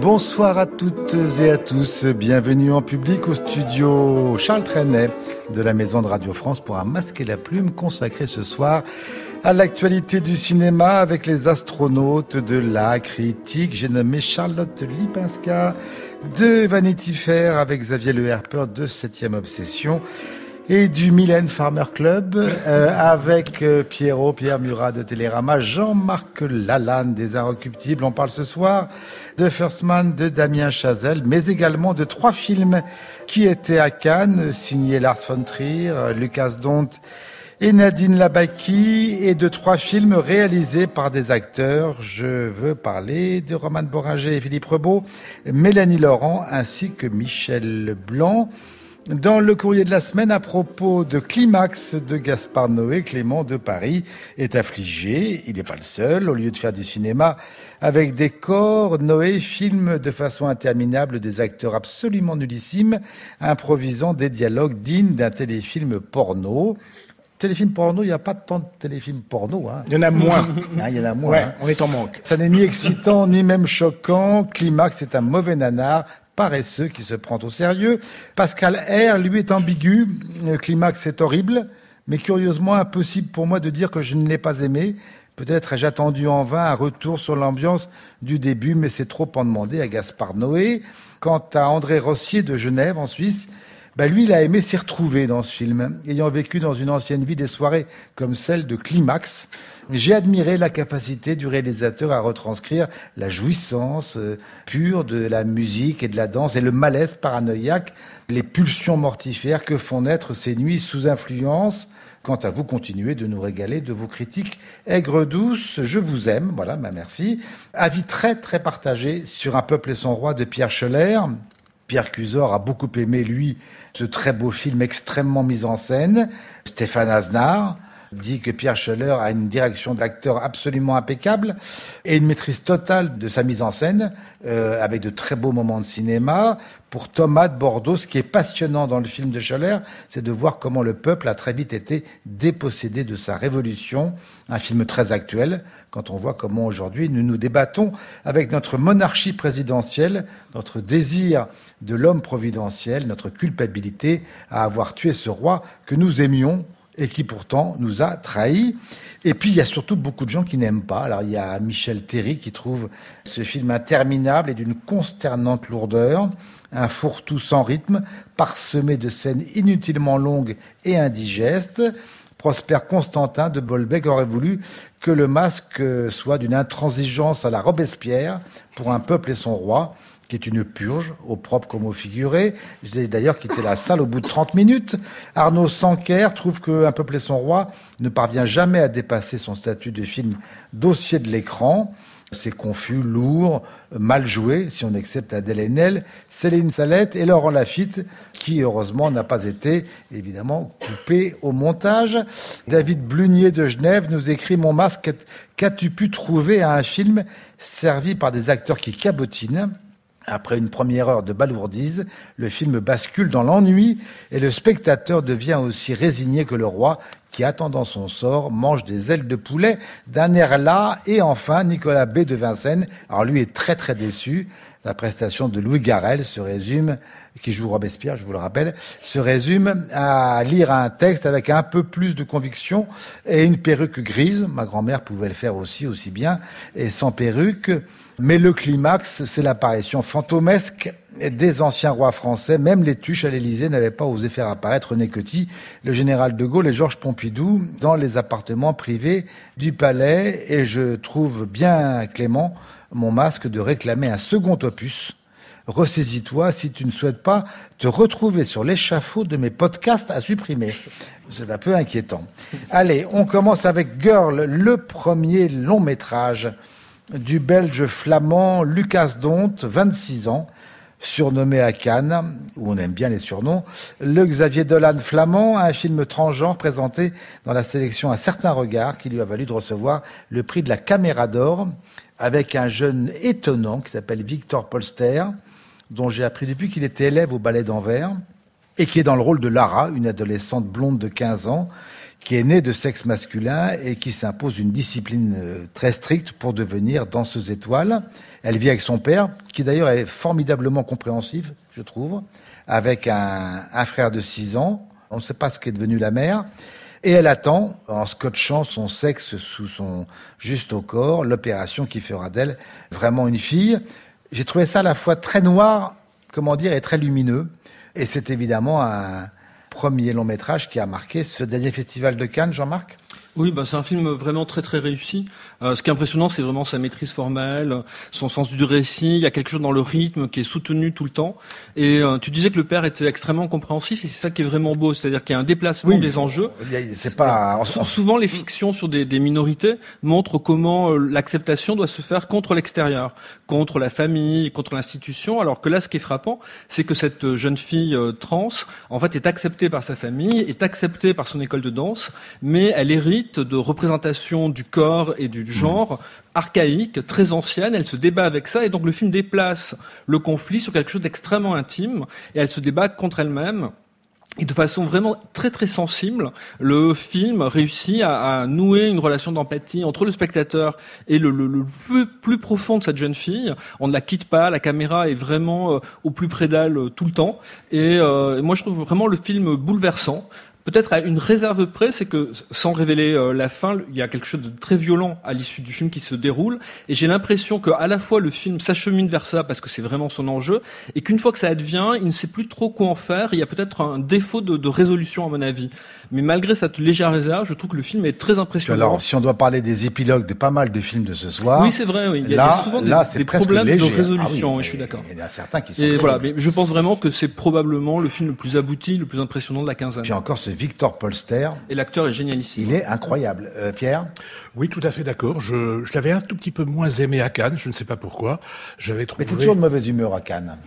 Bonsoir à toutes et à tous. Bienvenue en public au studio Charles Trenet de la Maison de Radio France pour un masque et la plume consacré ce soir à l'actualité du cinéma avec les astronautes de la critique. J'ai nommé Charlotte Lipinska de Vanity Fair avec Xavier Le Herper de 7 Obsession et du Mylène Farmer Club euh, avec euh, Pierrot, Pierre Murat de Télérama, Jean-Marc Lalanne des Inrecuptibles. On parle ce soir de First Man de Damien Chazelle, mais également de trois films qui étaient à Cannes, signés Lars von Trier, euh, Lucas Dont et Nadine Labaki et de trois films réalisés par des acteurs. Je veux parler de Roman Boringer et Philippe Rebaud, Mélanie Laurent ainsi que Michel Blanc. Dans le courrier de la semaine, à propos de Climax de Gaspard Noé, Clément de Paris est affligé. Il n'est pas le seul. Au lieu de faire du cinéma avec des corps, Noé filme de façon interminable des acteurs absolument nullissimes, improvisant des dialogues dignes d'un téléfilm porno. Téléfilm porno, il n'y a pas tant de téléfilms porno. Hein. Il y en a moins. Ah, il y en a moins. Hein. On est en manque. Ça n'est ni excitant, ni même choquant. Climax est un mauvais nanar, paresseux qui se prend au sérieux. Pascal R, lui, est ambigu. Le climax est horrible, mais curieusement impossible pour moi de dire que je ne l'ai pas aimé. Peut-être ai-je attendu en vain un retour sur l'ambiance du début, mais c'est trop en demander à Gaspard Noé. Quant à André Rossier de Genève, en Suisse, bah lui, il a aimé s'y retrouver dans ce film. Ayant vécu dans une ancienne vie des soirées comme celle de Climax, j'ai admiré la capacité du réalisateur à retranscrire la jouissance euh, pure de la musique et de la danse et le malaise paranoïaque, les pulsions mortifères que font naître ces nuits sous influence. Quant à vous, continuez de nous régaler de vos critiques aigres douces. Je vous aime. Voilà, merci. Avis très, très partagé sur Un peuple et son roi de Pierre Scheller. Pierre Cusor a beaucoup aimé, lui, ce très beau film extrêmement mis en scène. Stéphane Aznar dit que Pierre Scheller a une direction d'acteur absolument impeccable et une maîtrise totale de sa mise en scène, euh, avec de très beaux moments de cinéma. Pour Thomas de Bordeaux, ce qui est passionnant dans le film de Scheller, c'est de voir comment le peuple a très vite été dépossédé de sa révolution. Un film très actuel, quand on voit comment aujourd'hui nous nous débattons avec notre monarchie présidentielle, notre désir de l'homme providentiel, notre culpabilité à avoir tué ce roi que nous aimions et qui pourtant nous a trahis. Et puis il y a surtout beaucoup de gens qui n'aiment pas. Alors il y a Michel Terry qui trouve ce film interminable et d'une consternante lourdeur, un fourre-tout sans rythme, parsemé de scènes inutilement longues et indigestes. Prosper Constantin de Bolbec aurait voulu que le masque soit d'une intransigeance à la Robespierre pour un peuple et son roi qui est une purge, au propre comme au figuré. J'ai d'ailleurs quitté la salle au bout de 30 minutes. Arnaud Sanquer trouve que Un peuple et son roi ne parvient jamais à dépasser son statut de film dossier de l'écran. C'est confus, lourd, mal joué, si on accepte Adèle Haenel, Céline Salette et Laurent Lafitte, qui heureusement n'a pas été évidemment coupé au montage. David Blunier de Genève nous écrit Mon masque, qu'as-tu pu trouver à un film servi par des acteurs qui cabotinent? Après une première heure de balourdise, le film bascule dans l'ennui et le spectateur devient aussi résigné que le roi qui, attendant son sort, mange des ailes de poulet d'un air là. Et enfin, Nicolas B. de Vincennes, alors lui est très très déçu. La prestation de Louis Garel se résume, qui joue Robespierre, je vous le rappelle, se résume à lire un texte avec un peu plus de conviction et une perruque grise. Ma grand-mère pouvait le faire aussi, aussi bien, et sans perruque. Mais le climax, c'est l'apparition fantomesque des anciens rois français. Même les tuches à l'Élysée n'avaient pas osé faire apparaître René le général de Gaulle et Georges Pompidou dans les appartements privés du palais. Et je trouve bien, Clément, mon masque de réclamer un second opus. Ressaisis-toi si tu ne souhaites pas te retrouver sur l'échafaud de mes podcasts à supprimer. C'est un peu inquiétant. Allez, on commence avec Girl, le premier long métrage du belge flamand Lucas Dont, 26 ans, surnommé à Cannes, où on aime bien les surnoms, le Xavier Dolan flamand, un film transgenre présenté dans la sélection Un certain regard qui lui a valu de recevoir le prix de la Caméra d'Or avec un jeune étonnant qui s'appelle Victor Polster, dont j'ai appris depuis qu'il était élève au ballet d'Anvers et qui est dans le rôle de Lara, une adolescente blonde de 15 ans qui est née de sexe masculin et qui s'impose une discipline euh, très stricte pour devenir danseuse étoile. Elle vit avec son père, qui d'ailleurs est formidablement compréhensif, je trouve, avec un, frère de 6 ans. On ne sait pas ce qu'est devenu la mère. Et elle attend, en scotchant son sexe sous son juste au corps, l'opération qui fera d'elle vraiment une fille. J'ai trouvé ça à la fois très noir, comment dire, et très lumineux. Et c'est évidemment un premier long métrage qui a marqué ce dernier festival de Cannes, Jean-Marc? Oui, bah, c'est un film vraiment très très réussi. Euh, ce qui est impressionnant, c'est vraiment sa maîtrise formelle, son sens du récit. Il y a quelque chose dans le rythme qui est soutenu tout le temps. Et euh, tu disais que le père était extrêmement compréhensif, et c'est ça qui est vraiment beau, c'est-à-dire qu'il y a un déplacement des enjeux. C'est pas souvent les fictions sur des, des minorités montrent comment euh, l'acceptation doit se faire contre l'extérieur, contre la famille, contre l'institution. Alors que là, ce qui est frappant, c'est que cette jeune fille trans, en fait, est acceptée par sa famille, est acceptée par son école de danse, mais elle hérite de représentation du corps et du genre archaïque, très ancienne. Elle se débat avec ça et donc le film déplace le conflit sur quelque chose d'extrêmement intime et elle se débat contre elle-même. Et de façon vraiment très très sensible, le film réussit à, nouer une relation d'empathie entre le spectateur et le, le, plus, profond de cette jeune fille. On ne la quitte pas, la caméra est vraiment euh, au plus près d'elle euh, tout le temps. Et euh, moi je trouve vraiment le film bouleversant. Peut-être à une réserve près, c'est que sans révéler euh, la fin, il y a quelque chose de très violent à l'issue du film qui se déroule, et j'ai l'impression qu'à la fois le film s'achemine vers ça parce que c'est vraiment son enjeu, et qu'une fois que ça advient, il ne sait plus trop quoi en faire. Il y a peut-être un défaut de, de, résolution à mon avis. Mais malgré cette légère réserve, je trouve que le film est très impressionnant. Alors, si on doit parler des épilogues de pas mal de films de ce soir, oui, c'est vrai. Oui. Il y a, souvent des, des problèmes de résolution. Ah je suis d'accord. Il y en a certains qui sont. Et voilà, mais je pense vraiment que c'est probablement le film le plus abouti, le plus impressionnant de la quinzaine. Puis encore ce Victor Polster. Et l'acteur est génial ici. Il est incroyable. Euh, Pierre Oui, tout à fait d'accord. Je, je l'avais un tout petit peu moins aimé à Cannes, je ne sais pas pourquoi. J'avais trouvé... Mais toujours de mauvaise humeur à Cannes.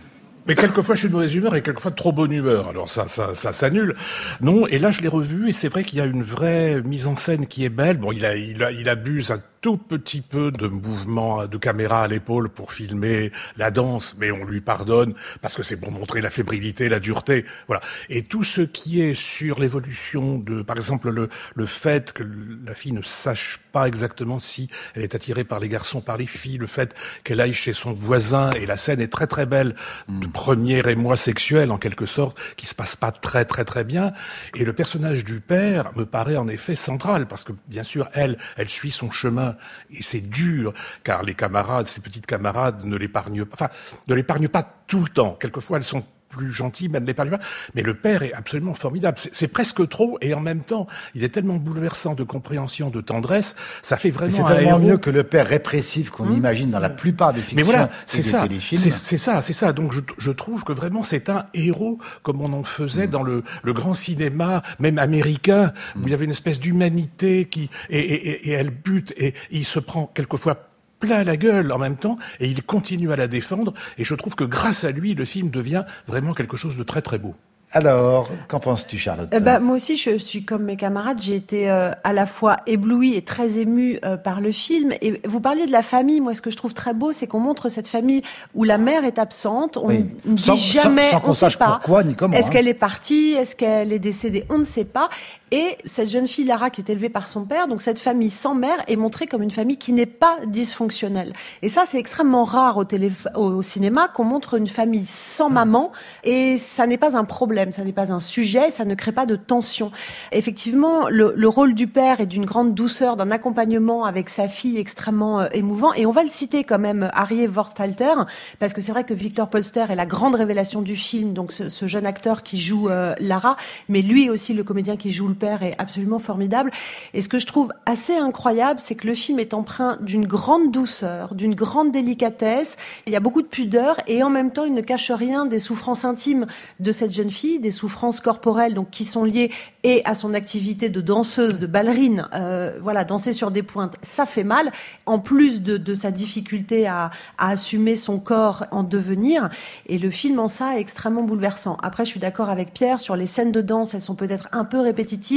Mais quelquefois, je suis de mauvaise humeur et quelquefois de trop bonne humeur. Alors ça, ça, ça s'annule. Non, et là, je l'ai revu et c'est vrai qu'il y a une vraie mise en scène qui est belle. Bon, il, a, il, a, il abuse un tout petit peu de mouvement de caméra à l'épaule pour filmer la danse, mais on lui pardonne parce que c'est pour montrer la fébrilité, la dureté, voilà. Et tout ce qui est sur l'évolution de, par exemple, le, le fait que la fille ne sache pas exactement si elle est attirée par les garçons, par les filles, le fait qu'elle aille chez son voisin, et la scène est très très belle, de premier émoi sexuel en quelque sorte, qui se passe pas très très très bien. Et le personnage du père me paraît en effet central parce que bien sûr elle, elle suit son chemin et c'est dur, car les camarades, ces petites camarades, ne l'épargnent pas, enfin, ne l'épargnent pas tout le temps. Quelquefois, elles sont plus gentilles, mais ne l'épargnent pas. Mais le père est absolument formidable. C'est presque trop, et en même temps, il est tellement bouleversant de compréhension, de tendresse, ça fait vraiment C'est tellement mieux que le père répressif qu'on hum. imagine dans la plupart des fictions mais voilà, c'est ça, C'est ça, c'est ça. Donc je, je, trouve que vraiment c'est un héros comme on en faisait hum. dans le, le, grand cinéma, même américain, où il y avait une espèce d'humanité qui et, et, et, elle bute et il se prend quelquefois plein la gueule en même temps et il continue à la défendre et je trouve que grâce à lui le film devient vraiment quelque chose de très très beau. Alors, qu'en penses-tu, Charlotte? Euh, bah, Moi aussi, je suis comme mes camarades. J'ai été euh, à la fois éblouie et très émue euh, par le film. Et vous parliez de la famille. Moi, ce que je trouve très beau, c'est qu'on montre cette famille où la mère est absente. On ne dit jamais, on ne sait pas. Pourquoi ni comment. Est-ce hein. qu'elle est partie Est-ce qu'elle est décédée On ne sait pas. Et cette jeune fille, Lara, qui est élevée par son père, donc cette famille sans mère, est montrée comme une famille qui n'est pas dysfonctionnelle. Et ça, c'est extrêmement rare au, télé, au cinéma qu'on montre une famille sans maman. Et ça n'est pas un problème, ça n'est pas un sujet, ça ne crée pas de tension. Effectivement, le, le rôle du père est d'une grande douceur, d'un accompagnement avec sa fille extrêmement euh, émouvant. Et on va le citer quand même, Harry Vortalter, parce que c'est vrai que Victor Polster est la grande révélation du film, donc ce, ce jeune acteur qui joue euh, Lara, mais lui aussi le comédien qui joue le père est absolument formidable. Et ce que je trouve assez incroyable, c'est que le film est empreint d'une grande douceur, d'une grande délicatesse. Il y a beaucoup de pudeur et en même temps, il ne cache rien des souffrances intimes de cette jeune fille, des souffrances corporelles donc qui sont liées et à son activité de danseuse, de ballerine. Euh, voilà, danser sur des pointes, ça fait mal. En plus de, de sa difficulté à, à assumer son corps en devenir. Et le film en ça est extrêmement bouleversant. Après, je suis d'accord avec Pierre sur les scènes de danse, elles sont peut-être un peu répétitives.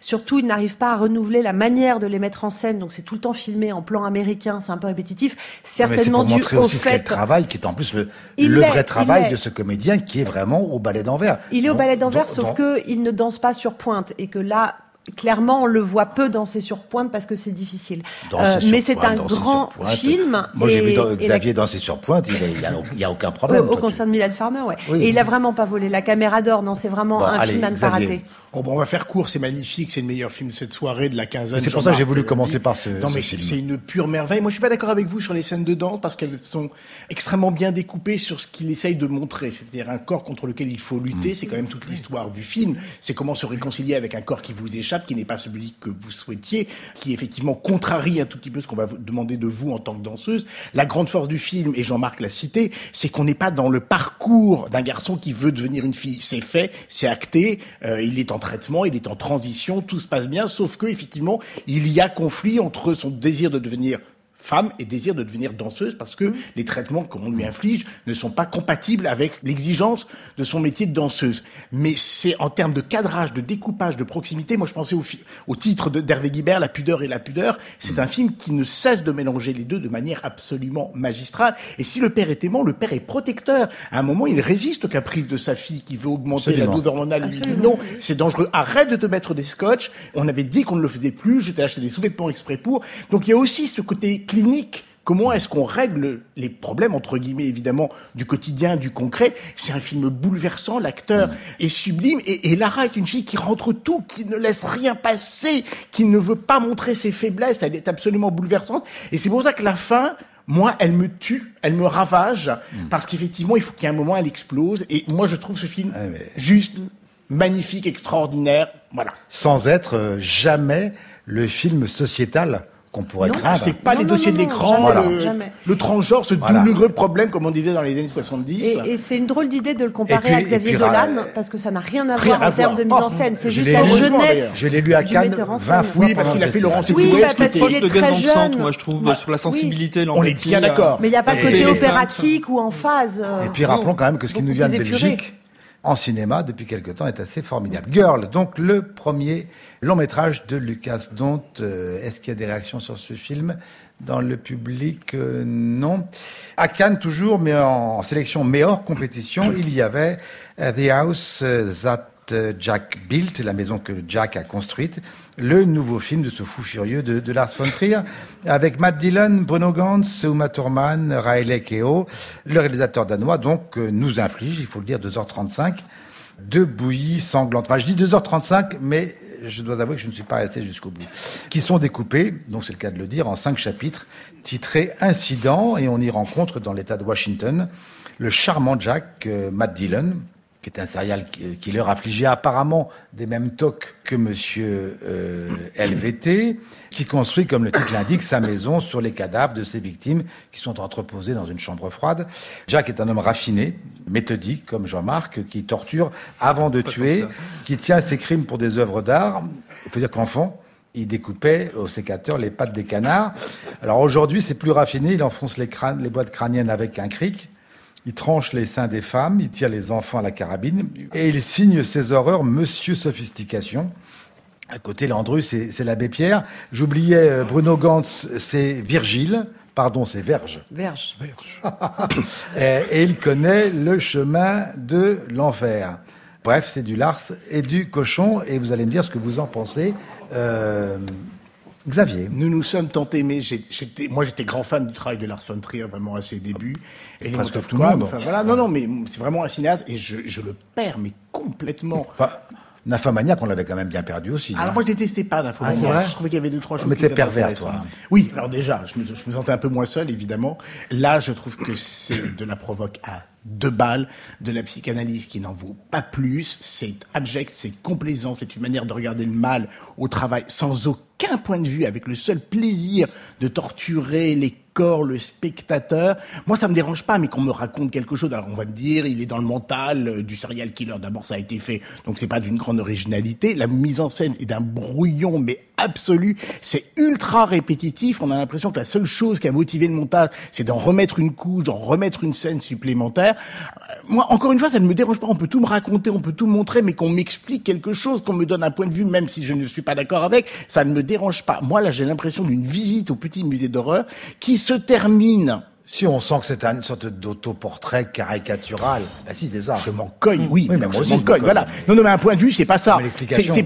Surtout, il n'arrive pas à renouveler la manière de les mettre en scène. Donc, c'est tout le temps filmé en plan américain, c'est un peu répétitif. Certainement dû au aussi fait. Ce travail qui est en plus le, le vrai travail de ce comédien qui est vraiment au ballet d'Anvers. Il est au ballet d'Anvers, sauf que il ne danse pas sur pointe et que là, clairement, on le voit peu danser sur pointe parce que c'est difficile. Euh, mais c'est un grand film. Moi, j'ai vu dans, Xavier danser sur pointe, il n'y a, a, aucun problème. Au, au concert de Mylène Farmer, ouais. Oui. Et il a vraiment pas volé la caméra d'or. Non, c'est vraiment bon, un allez, film à ne pas rater. Oh, bon, on va faire court, c'est magnifique, c'est le meilleur film de cette soirée, de la quinzaine. C'est pour ça que j'ai voulu commencer par ce. Non, mais c'est une pure merveille. Moi, je suis pas d'accord avec vous sur les scènes de danse parce qu'elles sont extrêmement bien découpées sur ce qu'il essaye de montrer. C'est-à-dire un corps contre lequel il faut lutter. Mmh. C'est quand même toute l'histoire du film. C'est comment se réconcilier avec un corps qui vous échappe, qui n'est pas celui que vous souhaitiez, qui effectivement contrarie un tout petit peu ce qu'on va vous demander de vous en tant que danseuse. La grande force du film, et Jean-Marc l'a cité, c'est qu'on n'est pas dans le parcours d'un garçon qui veut devenir une fille. C'est fait, c'est acté, euh, il est en traitement, il est en transition, tout se passe bien, sauf que effectivement, il y a conflit entre son désir de devenir femme et désir de devenir danseuse parce que mmh. les traitements qu'on lui inflige ne sont pas compatibles avec l'exigence de son métier de danseuse. Mais c'est en termes de cadrage, de découpage, de proximité. Moi, je pensais au, au titre d'Hervé Guibert, La pudeur et la pudeur. C'est mmh. un film qui ne cesse de mélanger les deux de manière absolument magistrale. Et si le père est aimant, le père est protecteur. À un moment, il résiste au caprice de sa fille qui veut augmenter Absolument. la dose hormonale. Il lui dit non, c'est dangereux. Arrête de te mettre des scotch. On avait dit qu'on ne le faisait plus. Je t'ai acheté des sous-vêtements exprès pour. Donc il y a aussi ce côté clinique. Comment est-ce qu'on règle les problèmes, entre guillemets, évidemment, du quotidien, du concret? C'est un film bouleversant, l'acteur mmh. est sublime, et, et, Lara est une fille qui rentre tout, qui ne laisse rien passer, qui ne veut pas montrer ses faiblesses, elle est absolument bouleversante, et c'est pour ça que la fin, moi, elle me tue, elle me ravage, mmh. parce qu'effectivement, il faut qu'il y ait un moment, elle explose, et moi, je trouve ce film ah, mais... juste magnifique, extraordinaire, voilà. Sans être euh, jamais le film sociétal qu'on pourrait craindre. C'est pas non, les non, dossiers non, de l'écran, voilà. le, le transgenre, ce Voilà. douloureux problème, comme on disait dans les années 70. Et, et c'est une drôle d'idée de le comparer puis- à Xavier puis, Dolan, euh, parce que ça n'a rien à rien voir à en termes de mise en scène. C'est juste la jeunesse. Je l'ai lu à Cannes metteur en 20 scène. fois Oui, parce qu'il a fait Laurent. Oui, bah, qui parce qu'il est de très jeune. moi je trouve, sur la sensibilité, On est bien d'accord. Mais il n'y a pas le côté Et- opératique ou en phase. euh, Et puis rappelons quand même que ce qui nous vient de. Belgique en cinéma depuis quelque temps est assez formidable. Girl, donc le premier long métrage de Lucas Dont. Euh, Est-ce qu'il y a des réactions sur ce film dans le public Euh, Non. À Cannes toujours, mais en sélection mais hors compétition, il y avait euh, The House That Jack Built, la maison que Jack a construite, le nouveau film de ce fou furieux de, Lars von Trier, avec Matt Dillon, Bruno Gantz, Uma Thurman, Riley Keough. Le réalisateur danois, donc, euh, nous inflige, il faut le dire, 2h35 de bouillie sanglante. Enfin, je dis 2h35, mais je dois avouer que je ne suis pas resté jusqu'au bout. Qui sont découpés, donc c'est le cas de le dire, en cinq chapitres, titrés Incident, et on y rencontre dans l'État de Washington le charmant Jack euh, Matt Dillon, qui est un serial killer affligé apparemment des mêmes tocs que Monsieur euh, LVT, qui construit, comme le titre l'indique, sa maison sur les cadavres de ses victimes qui sont entreposés dans une chambre froide. Jack est un homme raffiné, méthodique, comme Jean-Marc, qui torture avant de tuer, qui tient ses crimes pour des œuvres d'art. Il faut dire qu'enfant, il découpait au sécateur les pattes des canards. Alors aujourd'hui, c'est plus raffiné, il enfonce les, crânes, les boîtes crâniennes avec un cric. Il tranche les seins des femmes, il tire les enfants à la carabine, et il signe ses horreurs Monsieur Sophistication. À côté, Landru, c'est c'est l'abbé Pierre. J'oubliais euh, Bruno Gantz, c'est Virgile. Pardon, c'est Verge. Verge. et, et il connaît le chemin de l'enfer. Bref, c'est du Lars et du cochon. Et vous allez me dire ce que vous en pensez. Euh, Xavier. Nous nous sommes tant aimés. J'étais, moi, j'étais grand fan du travail de Lars von Trier, vraiment à ses débuts. Et presque tout le monde. Enfin, voilà. Non, non, mais c'est vraiment un cinéaste et je, je le perds, mais complètement. Enfin, Nymphomaniac, on l'avait quand même bien perdu aussi. Alors hein. moi je détestais pas d'infomaniac. Ah, je trouvais qu'il y avait deux trois choses. Mais t'es pervers, toi. Oui, alors déjà, je me, je me sentais un peu moins seul évidemment. Là, je trouve que c'est de la provoque à deux balles, de la psychanalyse qui n'en vaut pas plus. C'est abject, c'est complaisant, c'est une manière de regarder le mal au travail sans aucun point de vue, avec le seul plaisir de torturer les corps, le spectateur. Moi, ça me dérange pas, mais qu'on me raconte quelque chose. Alors, on va me dire, il est dans le mental euh, du serial killer. D'abord, ça a été fait, donc c'est pas d'une grande originalité. La mise en scène est d'un brouillon, mais absolu. C'est ultra répétitif. On a l'impression que la seule chose qui a motivé le montage, c'est d'en remettre une couche, d'en remettre une scène supplémentaire. Euh, Moi, encore une fois, ça ne me dérange pas. On peut tout me raconter, on peut tout montrer, mais qu'on m'explique quelque chose, qu'on me donne un point de vue, même si je ne suis pas d'accord avec, ça ne me dérange pas. Moi, là, j'ai l'impression d'une visite au petit musée d'horreur qui se termine Si on sent que c'est une sorte d'autoportrait caricatural, bah si, c'est ça. Je m'en cogne, oui, Oui, mais moi je aussi, m'en cogne, voilà. Non, non, mais un point de vue, c'est pas ça.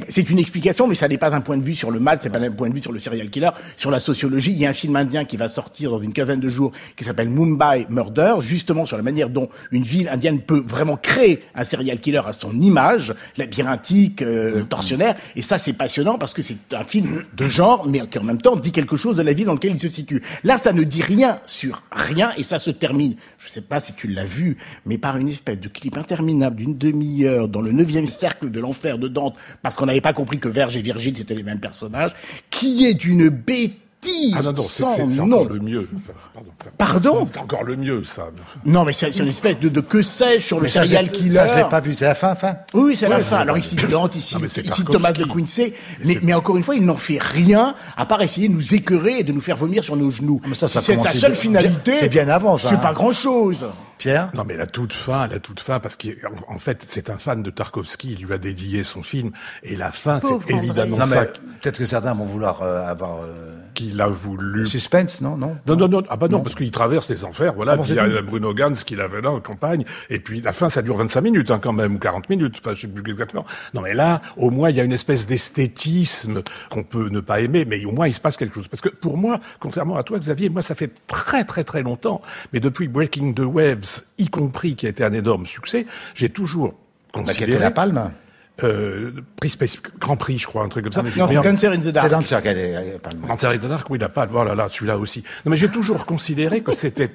C'est- une explication, mais ça n'est pas un point de vue sur le mal, c'est pas un point de vue sur le serial killer, sur la sociologie. Il y a un film indien qui va sortir dans une quinzaine de jours qui s'appelle Mumbai Murder, justement sur la manière dont une ville indienne peut vraiment créer un serial killer à son image, labyrinthique, euh, Mm-hmm. torsionnaire. Et ça, c'est passionnant parce que c'est un film de genre, mais qui en même temps dit quelque chose de la ville dans laquelle il se situe. Là, ça ne dit rien sur rien et ça se termine. Je sais pas si tu l'as vu, mais par une espèce de clip interminable d'une demi-heure dans le neuvième cercle de l'enfer de Dante, parce qu'on n'avait pas compris que Verge et Virgile c'était les mêmes personnages, qui est d'une bêtise Ah non, non, c'est sans c'est- c'est nom. encore le mieux. Enfin, pardon. Pardon C'est encore le mieux, ça. Non, mais c'est c'est une espèce de, de que sais-je sur le Mais je serial l'ai- killer. Ça, je l'ai pas vu. C'est la fin, fin. Oui, oui, c'est la fin. Alors ici Dante, ici, Non, mais c'est ici Tarkovsky. Thomas de Quincy. Mais, mais encore une fois, il n'en fait rien à part essayer de nous écœurer et de nous faire vomir sur nos genoux. mais ça, ça Si c'est sa seule bien- finalité. c'est bien avant, ça, C'est hein. pas grand chose. Pierre Non, mais la toute fin, la toute fin, parce qu'en en fait, c'est un fan de Tarkovsky, il lui a dédié son film, et la fin, Pauvre c'est évidemment Non, mais peut-être que certains vont vouloir euh, avoir euh, qu'il a voulu. suspense, non Non. Non, non, non, ah bah non, parce qu'il traverse les enfers, voilà, Ah bon, puis il y a Bruno Gans qui l'avait là en campagne, et puis la fin, ça dure 25 minutes, hein, quand même, ou 40 minutes, enfin, je sais plus exactement. Non, mais là, au moins, il y a une espèce d'esthétisme qu'on peut ne pas aimer, mais au moins, il se passe quelque chose. Parce que pour moi, contrairement à toi, Xavier, moi, ça fait très, très, très longtemps, mais depuis Breaking the Waves, y compris, qui a été un énorme succès, j'ai toujours Bah, qui considéré... était la palme euh, prix spécifique, Grand Prix, je crois, un truc comme ça. mais Non, c'est en- Dancer in the C'est Dark. dans le cirque, elle est elle est la palme. Dancer in the Dark, oui, il n'a pas. Voilà, là, celui-là aussi. Non, mais j'ai toujours considéré que c'était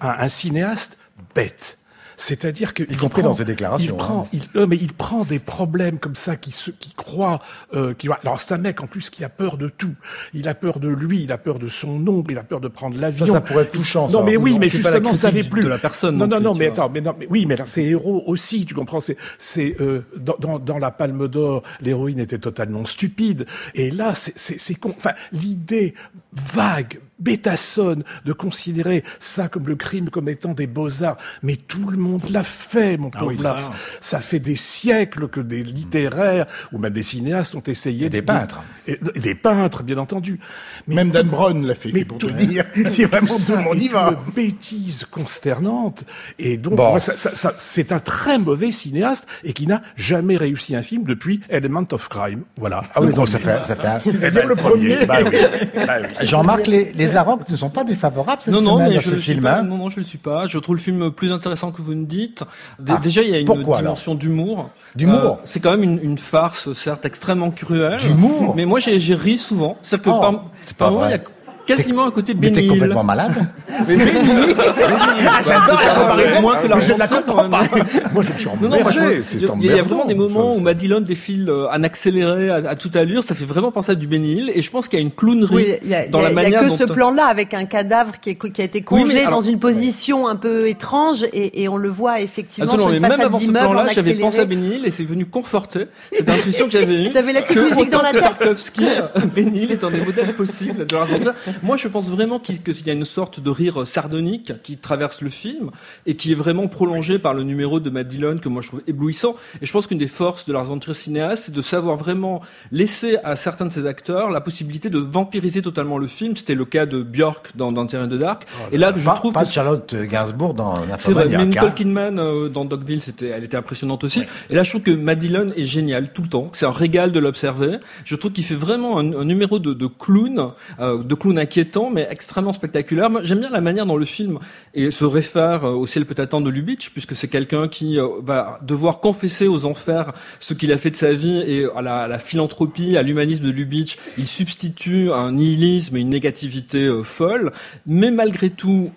un, un cinéaste bête. C'est-à-dire que Y compris dans ses déclarations, Il prend, hein. il, non, mais il prend des problèmes comme ça qui se, qui croit, euh, qui va. Alors c'est un mec en plus qui a peur de tout. Il a peur de lui, il a peur de son ombre, il a peur de prendre l'avion. ça pourrait être touchant, Non, ça. mais oui, Non, mais justement, ça n'est plus de la personne Non, non non, plus, mais attends, mais non, mais oui, mais là, c'est héros aussi, tu comprends. C'est, c'est euh, dans, dans, dans la Palme d'Or, l'héroïne était totalement stupide, et là, c'est, c'est, c'est con. Enfin, l'idée vague, bêtassonne, de considérer ça comme le crime comme étant des beaux arts, mais tout le monde l'a fait, mon pauvre oui, Lars. ça. Ça fait des siècles que des littéraires ou même des cinéastes ont essayé. Et des de- peintres. Et, des peintres, bien entendu. Mais Même Dan Brown l'a fait, mais c'est pour tout- te dire. Si vraiment tout le monde y va. Une bêtise consternante. Et donc, Bon. ça, ça- c'est un très mauvais cinéaste et qui n'a jamais réussi un film depuis Element of Crime. Voilà. Ah oui, donc ça fait, ça fait un- le premier. Bah oui. Bah oui. Jean-Marc, les, les Arocs ne sont pas défavorables cette Non, non, semaine mais à je ce film. pas. hein Non, non, je le suis pas. Je trouve le film plus intéressant que vous ne dites. D- Ah, Déjà, il y a une pourquoi, dimension d'humour. D'humour Euh, C'est quand même une, une farce, certes extrêmement cruelle. D'humour Mais moi, j'ai ri souvent. C'est-à-dire que Oh, par, c'est par moment, il y a quasiment un côté Mais t'es bénil. complètement malade Mais bénil. J'adore la comparaison, Moins que mais je ne la comprends pas. Moi, je me suis Non, non, moi, je- emmerdé. il y, a- il y a vraiment des moments où Madeline défile euh, en accéléré à, à toute allure. Ça fait vraiment penser à du bénil. Et je pense qu'il y a une clownerie Oui, il y a, dans il y a- la il y a manière que ce plan-là avec un cadavre qui, est, qui a été Oui, mais congelé alors- dans une position un peu étrange et, et on le voit effectivement Absolument, sur même avant ce plan-là, j'avais pensé à Bénil et c'est venu conforter cette intuition que j'avais eue. T'avais la petite que musique dans la tête. Tarkovsky, Bénil est un des modèles possibles de Trier. Moi, je pense vraiment qu'il y a une sorte de rire sardonique qui traverse le film et qui est vraiment prolongé par le numéro de Dillon que moi je trouve éblouissant. Et je pense qu'une des forces de Trier cinéaste, c'est de savoir vraiment laisser à certains de ses acteurs la possibilité de vampiriser totalement le film. C'était le cas de Björk dans, dans Terrain de Dark. et là, je Pas, trouve pas que Charlotte Gainsbourg dans c'est vrai, mais. Nicole. Kidman euh, dans Dogville, c'était, elle était impressionnante aussi. Et là, je trouve que Madeline est géniale tout le temps. C'est un régal de l'observer. Je trouve qu'il fait vraiment un, un numéro de, de clown, euh, de clown inquiétant, mais extrêmement spectaculaire. Moi, j'aime bien la manière dont le film se réfère au ciel peut attendre de Lubitsch, puisque c'est quelqu'un qui va devoir confesser aux enfers ce qu'il a fait de sa vie et à la, à la philanthropie, à l'humanisme de Lubitsch, il substitue un nihilisme et une négativité folle, mais malgré tout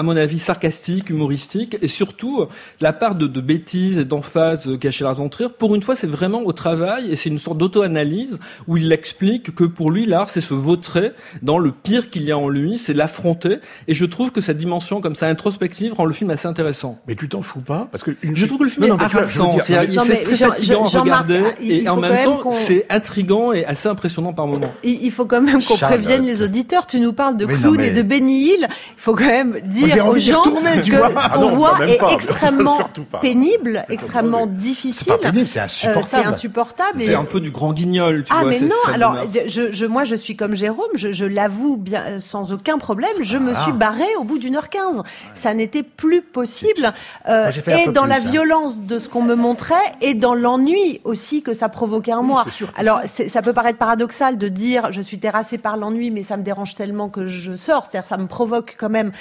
à mon avis, sarcastique, humoristique, et surtout la part de, de bêtises et d'emphase cachée Lars von Trier. Pour une fois, c'est vraiment au travail, et c'est une sorte d'auto-analyse où il explique que pour lui, l'art, c'est se vautrer dans le pire qu'il y a en lui, c'est l'affronter. Et je trouve que cette dimension comme ça introspective rend le film assez intéressant. Mais tu t'en fous pas parce que je trouve que le film est harassant. C'est très fatigant à regarder, et en même temps, c'est intrigant et assez impressionnant par moments. Il faut quand même qu'on prévienne les auditeurs. Tu nous parles de Clown et de Benny Hill. Il faut quand même dire dire aux gens que ce ah qu'on voit est extrêmement pénible, extrêmement difficile. C'est pas pénible, c'est insupportable. c'est insupportable. C'est un peu du grand guignol, tu ah, vois. Ah mais non, alors je, je, moi je suis comme Jérôme, je, je l'avoue bien euh, sans aucun problème, je me suis barré au bout d'une heure quinze. Ça n'était plus possible. Euh, et dans la hein. violence de ce qu'on me montrait et dans l'ennui aussi que ça provoquait en moi. alors ça peut paraître paradoxal de dire je suis terrassé par l'ennui, mais ça me dérange tellement que je sors. C'est-à-dire ça me provoque quand même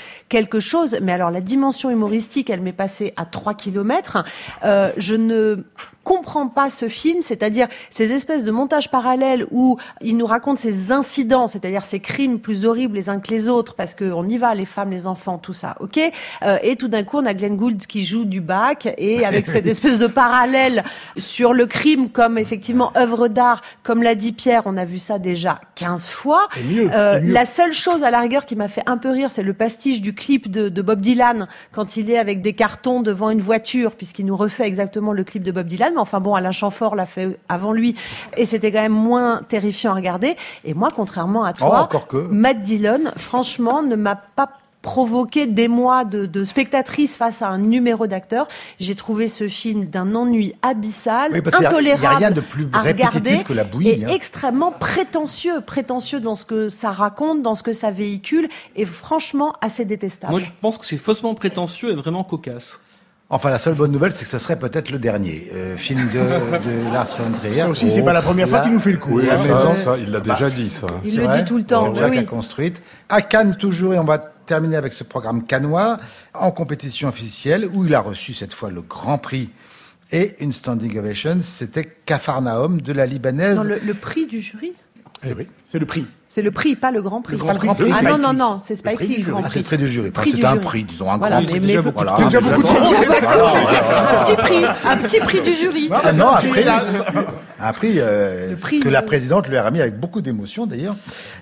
chose, mais alors la dimension humoristique, elle m'est passée à 3 kilomètres. Euh, je ne comprend pas ce film, c'est-à-dire ces espèces de montages parallèles où il nous raconte ces incidents, c'est-à-dire ces crimes plus horribles les uns que les autres, parce qu'on y va, les femmes, les enfants, tout ça, ok? Euh, Et tout d'un coup, on a Glenn Gould qui joue du bac, et avec cette espèce de parallèle sur le crime comme effectivement œuvre d'art, comme l'a dit Pierre, on a vu ça déjà 15 fois. euh, La seule chose à la rigueur qui m'a fait un peu rire, c'est le pastiche du clip de, de Bob Dylan, quand il est avec des cartons devant une voiture, puisqu'il nous refait exactement le clip de Bob Dylan, enfin bon, Alain Chamfort l'a fait avant lui, et c'était quand même moins terrifiant à regarder. Et moi, contrairement à toi, oh, Matt Dillon, franchement, ne m'a pas provoqué des mois de, de spectatrice face à un numéro d'acteur. J'ai trouvé ce film d'un ennui abyssal, intolérable Il n'y a, rien de plus répétitif que la bouillie. Et hein. extrêmement prétentieux, prétentieux dans ce que ça raconte, dans ce que ça véhicule, et franchement assez détestable. Moi, je pense que c'est faussement prétentieux et vraiment cocasse. Enfin, la seule bonne nouvelle, c'est que ce serait peut-être le dernier euh, film de, de, Lars von Trier. Ça aussi, c'est pas la première fois qu'il nous fait le coup. Oui, la maison, ça, il l'a déjà dit, ça. Il le dit tout le temps. Jacques oui. a construite. À Cannes, toujours, et on va terminer avec ce programme cannois, en compétition officielle, où il a reçu cette fois le Grand Prix et une standing ovation. C'était Cafarnaum de la Libanaise. Non, le, le prix du jury? Eh oui. C'est le prix. C'est le prix, pas le grand prix. Le grand prix, ah non, non, non, c'est Spike Lee, le grand Ah, prix. c'est le prix du jury. Enfin, c'est un prix, disons, un Voilà, grand mais, prix. mais beaucoup. Voilà, C'est déjà déjà beaucoup de ça. prix. un petit prix, un petit prix du jury. Ah non, un prix, un prix, euh, prix, que euh, la présidente lui a remis avec beaucoup d'émotion d'ailleurs.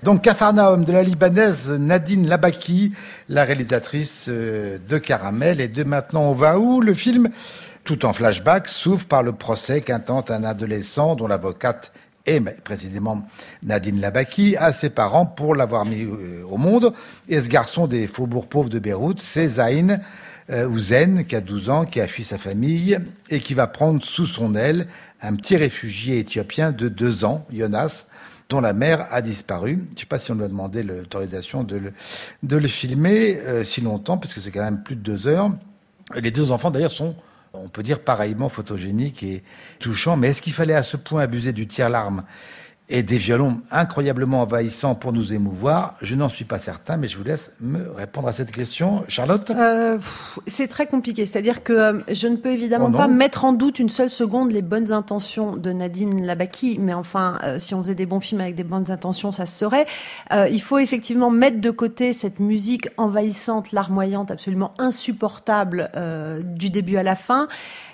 Donc Cafarnaum de la Libanaise Nadine Labaki, la réalisatrice euh, de Caramel et de Maintenant on va où? Le film, tout en flashback, s'ouvre par le procès qu'intente un adolescent dont l'avocate mais, précisément Nadine Labaki à ses parents pour l'avoir mis euh, au monde. Et ce garçon des faubourgs pauvres de Beyrouth, c'est Zayn, euh, ou Zen, qui a 12 ans, qui a fui sa famille et qui va prendre sous son aile un petit réfugié éthiopien de 2 ans, Jonas, dont la mère a disparu. Je ne sais pas si on lui a demandé l'autorisation de le, de le filmer euh, si longtemps, parce que c'est quand même plus de deux heures. Les deux enfants, d'ailleurs, sont, on peut dire, pareillement photogéniques et touchants. Mais est-ce qu'il fallait à ce point abuser du tiers-larme? Et des violons incroyablement envahissants pour nous émouvoir Je n'en suis pas certain, mais je vous laisse me répondre à cette question. Charlotte Euh, c'est très compliqué. C'est-à-dire que euh, je ne peux évidemment Oh pas mettre en doute une seule seconde les bonnes intentions de Nadine Labaki, mais enfin, euh, si on faisait des bons films avec des bonnes intentions, ça se saurait. Euh, il faut effectivement mettre de côté cette musique envahissante, larmoyante, absolument insupportable euh, du début à la fin.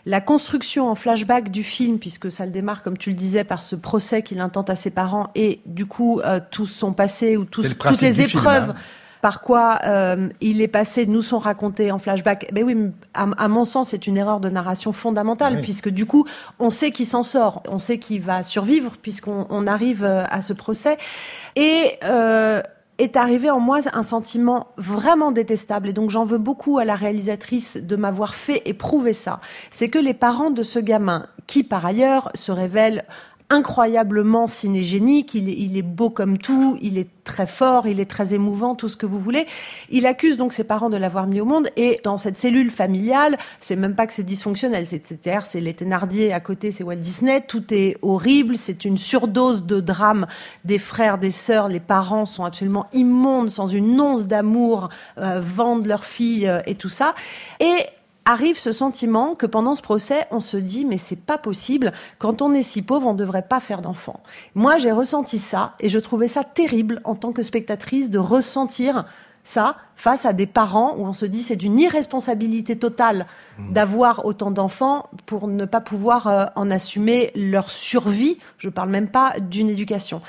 La construction en flashback du film, puisque ça le démarre, comme tu le disais, par ce procès qu'il intente à ses parents et du coup euh, tout son passé ou tous- C'est le toutes les film, épreuves hein. par quoi euh, il est passé nous sont racontés en flashback. Ben oui, mais à, à mon sens, c'est une erreur de narration fondamentale, Oui. puisque du coup, on sait qu'il s'en sort, on sait qu'il va survivre, puisqu'on on arrive euh, à ce procès. Et euh, est arrivé en moi un sentiment vraiment détestable. Et donc j'en veux beaucoup à la réalisatrice de m'avoir fait éprouver ça. C'est que les parents de ce gamin, qui par ailleurs se révèlent incroyablement cinégénique, il est, il est beau comme tout, il est très fort, il est très émouvant, tout ce que vous voulez. Il accuse donc ses parents de l'avoir mis au monde et dans cette cellule familiale, c'est même pas que c'est dysfonctionnel, c'est-à-dire c'est les Thénardier à côté, c'est Walt Disney, tout est horrible, c'est une surdose de drame des frères, des sœurs, les parents sont absolument immondes, sans une once d'amour, euh, vendent leurs filles euh, et tout ça. Et arrive ce sentiment que pendant ce procès, on se dit mais c'est pas possible. Quand on est si pauvre, on ne devrait pas faire d'enfants. Moi, j'ai ressenti ça et je trouvais ça terrible en tant que spectatrice de ressentir ça face à des parents où on se dit c'est d'une irresponsabilité totale d'avoir autant d'enfants pour ne pas pouvoir euh, en assumer leur survie. Je parle même pas d'une éducation.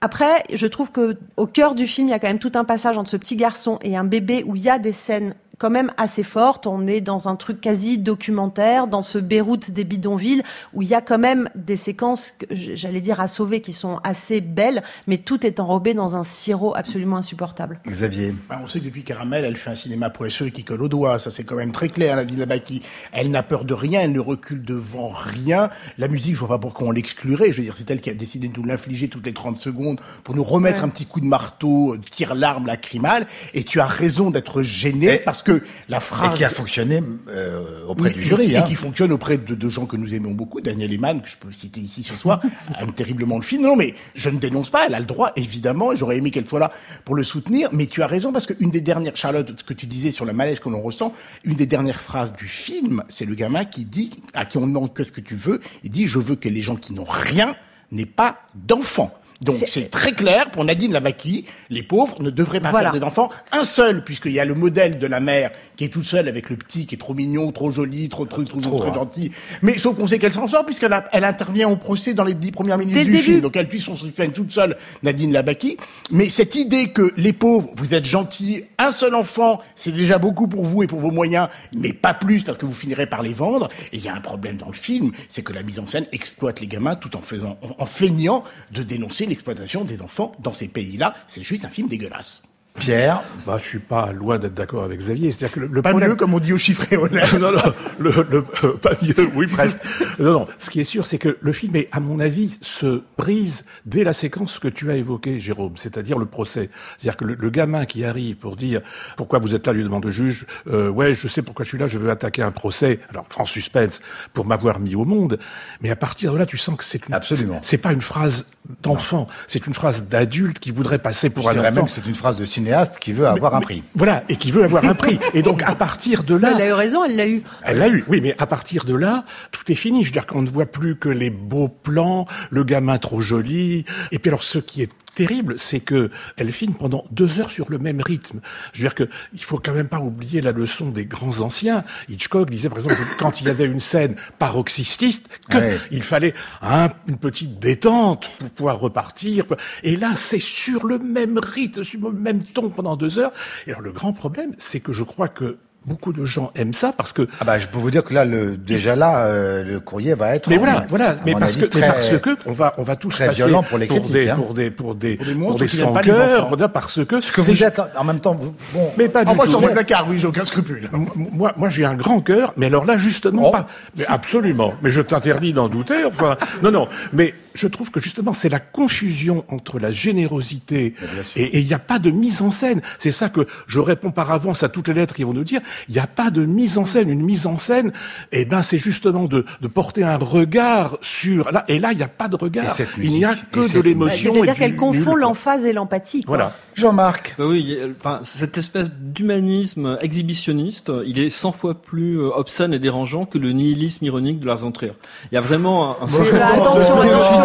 Après, je trouve que au cœur du film, il y a quand même tout un passage entre ce petit garçon et un bébé où il y a des scènes quand même assez forte. On est dans un truc quasi documentaire, dans ce Beyrouth des bidonvilles, où il y a quand même des séquences, j'allais dire à sauver, qui sont assez belles, mais tout est enrobé dans un sirop absolument insupportable. Xavier. Bah, on sait que depuis Caramel, elle fait un cinéma poisseux qui colle au doigt. Ça, c'est quand même très clair, la ville Baki. Elle n'a peur de rien, elle ne recule devant rien. La musique, je vois pas pourquoi on l'exclurait. Je veux dire, c'est elle qui a décidé de nous l'infliger toutes les 30 secondes pour nous remettre un petit coup de marteau, tire l'arme lacrymale. Et tu as raison d'être gêné parce que que la phrase... Et qui a fonctionné euh, auprès du jury. Et hein. qui fonctionne auprès de, de, gens que nous aimons beaucoup. Daniel Eman, que je peux citer ici ce soir, aime terriblement le film. Non, mais je ne dénonce pas, elle a le droit, évidemment, j'aurais aimé qu'elle soit là pour le soutenir, mais tu as raison, parce qu'une des dernières, Charlotte, ce que tu disais sur la malaise que l'on ressent, une des dernières phrases du film, c'est le gamin qui dit, à qui on demande qu'est-ce que tu veux, il dit, je veux que les gens qui n'ont rien n'aient pas d'enfants. Donc c'est très clair pour Nadine Lamaki, les pauvres ne devraient pas faire des enfants. Un seul, puisqu'il y a le modèle de la mère qui est toute seule avec le petit qui est trop mignon, trop joli, trop trop trop, trop, hein. gentil. Mais sauf qu'on sait qu'elle s'en sort puisqu'elle elle intervient au procès dans les dix premières minutes du film. Donc elle puisse son suspense toute seule, Nadine Labaki. Mais cette idée que les pauvres, vous êtes gentils, un seul enfant, c'est déjà beaucoup pour vous et pour vos moyens, mais pas plus parce que vous finirez par les vendre. Et il y a un problème dans le film, c'est que la mise en scène exploite les gamins tout en faisant, en feignant de dénoncer l'exploitation des enfants dans ces pays-là. C'est juste un film dégueulasse. Pierre bah, Je suis pas loin d'être d'accord avec Xavier. C'est-à-dire que le, pas mieux, comme on dit au chiffré non, non, le, le euh, pas mieux, oui, presque. non, non, ce qui est sûr, c'est que le film, est, à mon avis, se brise dès la séquence que tu as évoquée, Jérôme, c'est-à-dire le procès. C'est-à-dire que le, gamin qui arrive pour dire « Pourquoi vous êtes là ?» lui demande le juge euh, Ouais, je sais pourquoi je suis là, je veux attaquer un procès. » Alors, grand suspense pour m'avoir mis au monde. Mais à partir de là, tu sens que c'est une... Absolument. C'est pas une phrase d'enfant, c'est une phrase d'adulte qui voudrait passer pour je un enfant. même c'est une phrase de cinéma qui veut avoir un prix. Voilà, et qui veut avoir un prix. Et donc à partir de là, elle a eu raison, elle l'a eu. Elle l'a eu, oui, mais à partir de là, tout est fini. Je veux dire qu'on ne voit plus que les beaux plans, le gamin trop joli, et puis alors ce qui est terrible, c'est que elle filme pendant deux heures sur le même rythme. Je veux dire que il faut quand même pas oublier la leçon des grands anciens. Hitchcock disait par exemple que quand il y avait une scène paroxystiste, qu'il fallait une petite détente pour pouvoir repartir. Et là, c'est sur le même rythme, sur le même ton pendant deux heures. Et alors le grand problème, c'est que je crois que beaucoup de gens aiment ça parce que ah bah je peux vous dire que là le déjà là euh, le courrier va être mais voilà voilà mais parce que mais parce que on va on va tous très passer violent pour les critiques des, hein. pour des pour des pour des, pour des sans cœur parce que ce que vous êtes en même temps bon. Mais pas oh, du moi je dans le placard oui j'ai aucun scrupule. Moi moi j'ai un grand cœur mais alors là justement oh. pas. Mais absolument. Mais je t'interdis d'en douter enfin. Non non mais je trouve que justement c'est la confusion entre la générosité et il n'y a pas de mise en scène c'est ça que je réponds par avance à toutes les lettres qui vont nous dire il n'y a pas de mise en scène, une mise en scène, eh ben c'est justement de, de, porter un regard sur là et là il n'y a pas de regard, il n'y a que de l'émotion. C'est-à-dire qu'elle confond l'emphase et l'empathie. Voilà. Jean-Marc. Bah oui, enfin, cette espèce d'humanisme exhibitionniste, il est 100 fois plus euh, obscène et dérangeant que le nihilisme ironique de Lars von Trier. Il y a vraiment un... un...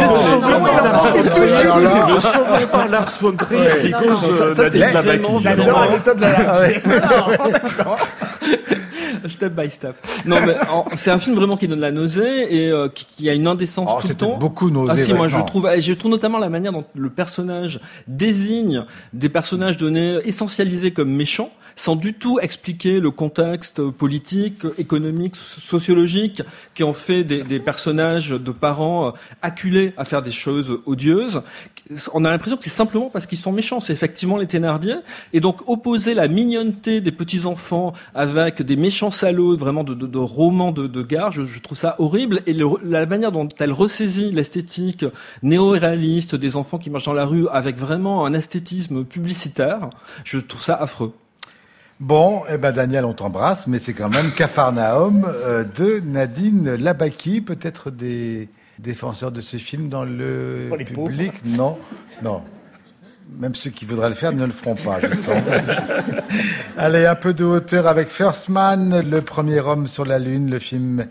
Sauvez pas Lars von Trier qui cause Nadine Lavaki. J'adore la méthode de la step by step. Non, mais c'est un film vraiment qui donne la nausée et euh, qui, qui, a une indécence oh, tout le temps. beaucoup nausée. Ah si, moi je trouve, je trouve notamment la manière dont le personnage désigne des personnages donnés essentialisés comme méchants sans du tout expliquer le contexte politique, économique, sociologique qui ont fait des, des personnages de parents euh, acculés à faire des choses odieuses. On a l'impression que c'est simplement parce qu'ils sont méchants. C'est effectivement les Thénardier. Et donc opposer la mignonneté des petits enfants avec des méchants salauds, vraiment de, de, de romans de, de gare, je, je, trouve ça horrible. Et la manière dont elle ressaisit l'esthétique néo-réaliste des enfants qui marchent dans la rue avec vraiment un esthétisme publicitaire, je trouve ça affreux. Bon, eh ben Daniel, on t'embrasse, mais c'est quand même Cafarnaum euh, de Nadine Labaki, peut-être des défenseurs de ce film dans le public. Non, non. Même ceux qui voudraient le faire ne le feront pas, je sens. Allez, un peu de hauteur avec First Man, le premier homme sur la Lune, le film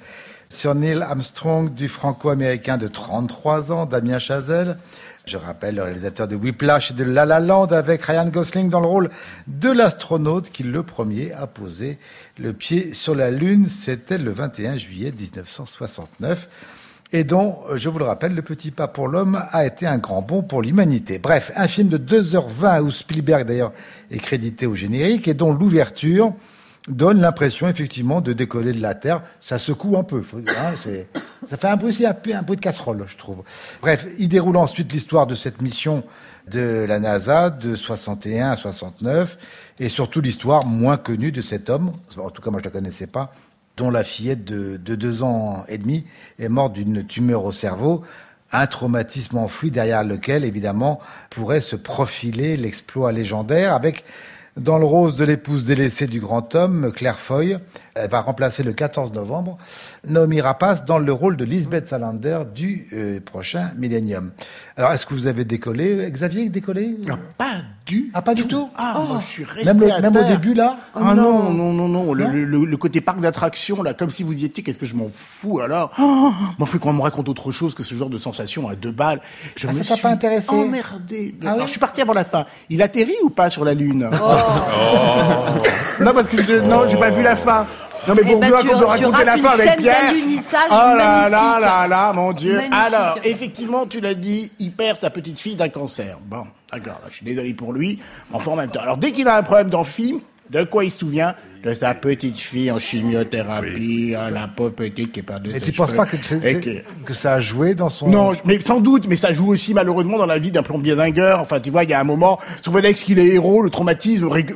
sur Neil Armstrong du franco-américain de 33 ans, Damien Chazelle. Je rappelle le réalisateur de Whiplash et de La La Land avec Ryan Gosling dans le rôle de l'astronaute qui le premier a posé le pied sur la Lune. C'était le 21 juillet 1969 et dont, je vous le rappelle, Le Petit Pas pour l'Homme a été un grand bond pour l'humanité. Bref, un film de 2h20 où Spielberg d'ailleurs est crédité au générique et dont l'ouverture donne l'impression effectivement de décoller de la Terre. Ça secoue un peu. Hein, ça fait un peu aussi un un peu de casserole, je trouve. Bref, il déroule ensuite l'histoire de cette mission de la NASA de 61 à 69 et surtout l'histoire moins connue de cet homme. En tout cas, moi je la connaissais pas dont la fillette de deux ans et demi est morte d'une tumeur au cerveau un traumatisme enfoui derrière lequel, évidemment, pourrait se profiler l'exploit légendaire avec dans le rose de l'épouse délaissée du grand homme, Claire Foy, elle va remplacer le 14 novembre Naomi Rapace dans le rôle de Lisbeth Salander du euh, prochain Millennium. Alors, est-ce que vous avez décollé Xavier, décollé ah, Pas du Ah, pas du tout Ah, oh. moi, je suis resté même, le, même au début, là? Oh, Ah non, non, non, non. Le, le, le, côté parc d'attractions, là, comme si vous y étiez, qu'est-ce que je m'en fous, alors? Oh, Moi, il faut qu'on me raconte autre chose que ce genre de sensation à deux balles. Je ah, me suis pas intéressé? emmerdé. Ah, Alors, je suis parti avant la fin. Il atterrit ou pas sur la Lune? Non, parce que je, non, j'ai pas vu la fin. Non mais Eh pour ben, bien tu- qu'on peut tu raconter la fin avec scène Pierre. d'alunissage Oh là là magnifique. là là, mon Dieu. Magnifique. Alors, effectivement, tu l'as dit, il perd sa petite fille d'un cancer. Bon, d'accord, je suis désolé pour lui. mais Enfin, en même temps. Alors, dès qu'il a un problème dans le film, de quoi il se souvient? De sa petite fille en chimiothérapie, la pauvre petite qui est perdue Et tu penses cheveux. pas que, qui- ça a joué dans son... non, mais sans doute, mais ça joue aussi malheureusement dans la vie d'un plombier dingueur. Enfin, tu vois, il y a un moment, prétexte qu'il est héros, le traumatisme ré-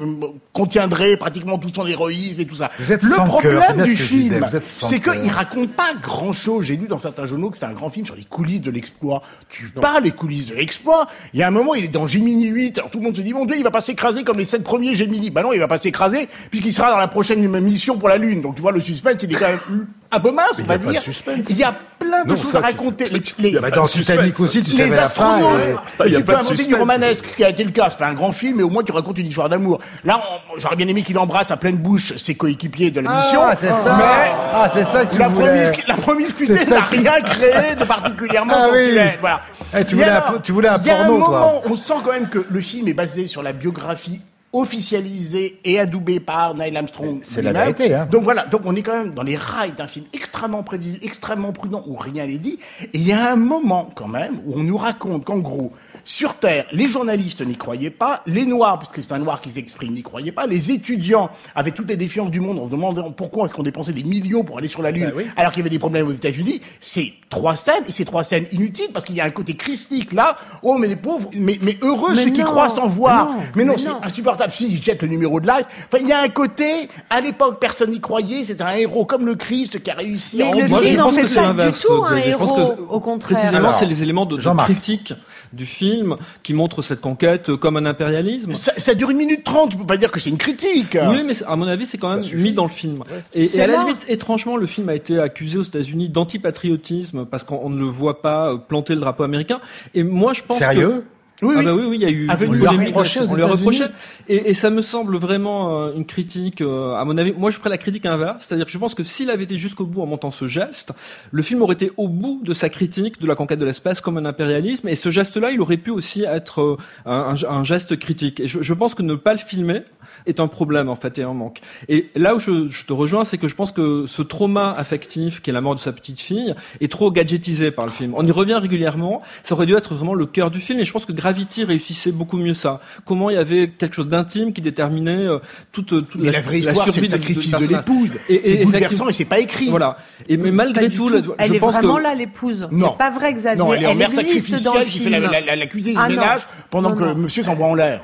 contiendrait pratiquement tout son héroïsme et tout ça. Vous êtes le sans problème du film, c'est qu'il raconte pas grand chose. J'ai lu dans certains journaux que c'est un grand film sur les coulisses de l'exploit. Tu parles les coulisses de l'exploit. Il y a un moment, il est dans Gemini 8. Alors tout le monde se dit, mon Dieu, il va pas s'écraser comme les sept premiers Gemini. Bah non, il va pas s'écraser puisqu'il sera dans la prochaine mission pour la Lune. Donc tu vois, le suspense, il est quand même un peu mince, on va dire. Il y a plein de Non, choses ça, à tu- raconter. Les, il y les- a Bah, pas dans de Titanic suspense. aussi, tu les savais la fin. astronautes, et- tu peux inventer du romanesque, qui a été le cas. C'est pas un grand film, mais au moins tu racontes une histoire d'amour. Là, j'aurais bien aimé qu'il embrasse à pleine bouche ses coéquipiers de la mission. Ah, c'est ça Mais Ah, c'est ça que tu la voulais la promiscuité n'a rien créé de particulièrement Ah oui. Voilà. Eh, tu voulais un alors, tu voulais un il y a porno, toi. moment, on sent quand même que le film est basé sur la biographie officialisée et adoubée par Neil Armstrong. C'est la vérité, hein. Donc voilà, donc on est quand même dans les rails d'un film extrêmement prévisible, extrêmement prudent, où rien n'est dit. Et il y a un moment quand même où on nous raconte qu'en gros, sur Terre, les journalistes n'y croyaient pas, les Noirs, parce que c'est un Noir qui s'exprime, n'y croyaient pas, les étudiants, avec toutes les défiances du monde, en se demandant pourquoi est-ce qu'on dépensait des millions pour aller sur la Lune, alors qu'il y avait des problèmes aux États-Unis, c'est trois scènes, et c'est trois scènes inutiles, parce qu'il y a un côté christique là, oh mais les pauvres, mais, mais heureux Mais ceux qui croient sans voir. Non. Mais non, Mais c'est non. insupportable. Si, ils jettent le numéro de live. Enfin, il y a un côté, à l'époque, personne n'y croyait, c'est un héros comme le Christ qui a réussi à Mais le Moi, film je pense fait que c'est pas du l'inverse. tout un Xavier. Je pense héros, que, au contraire. Précisément, Alors, c'est les éléments de, de Jean-Marc. critique du film qui montrent cette conquête comme un impérialisme. Ça, ça dure une minute trente, on peut pas dire que c'est une critique. Oui, mais à mon avis, c'est quand même mis dans le film. Et, à la limite, étrangement, le film a été accusé aux États-Unis d'antipatriotisme parce qu'on on ne le voit pas euh, planter le drapeau américain. Et moi, je pense Sérieux? que Oui, ah oui. bah oui, oui, il y a eu À une Venise. On lui a reproché On lui a reproché. Et, et ça me semble vraiment euh, une critique, euh, à mon avis. Moi, je ferais la critique inverse, c'est-à-dire que je pense que s'il avait été jusqu'au bout en montant ce geste, le film aurait été au bout de sa critique de la conquête de l'espace comme un impérialisme. Et ce geste-là, il aurait pu aussi être euh, un, un- un geste critique. Et je, je pense que ne pas le filmer est un problème en fait et un manque. Et là où je, je te rejoins, c'est que je pense que ce trauma affectif, qui est la mort de sa petite fille, est trop gadgetisé par le film. On y revient régulièrement. Ça aurait dû être vraiment le cœur du film. Et je pense que Gravity réussissait beaucoup mieux ça. Comment il y avait quelque chose d'intime qui déterminait euh, toute, toute la, vraie histoire, c'est le sacrifice de, l'épouse. C'est bouleversant et c'est pas écrit. Voilà. Et mais malgré tout, tout. elle est vraiment là l'épouse. C'est pas vrai, Xavier. Non, elle est en mère sacrificielle qui fait la, cuisine et le ménage pendant que Monsieur s'envoie en l'air.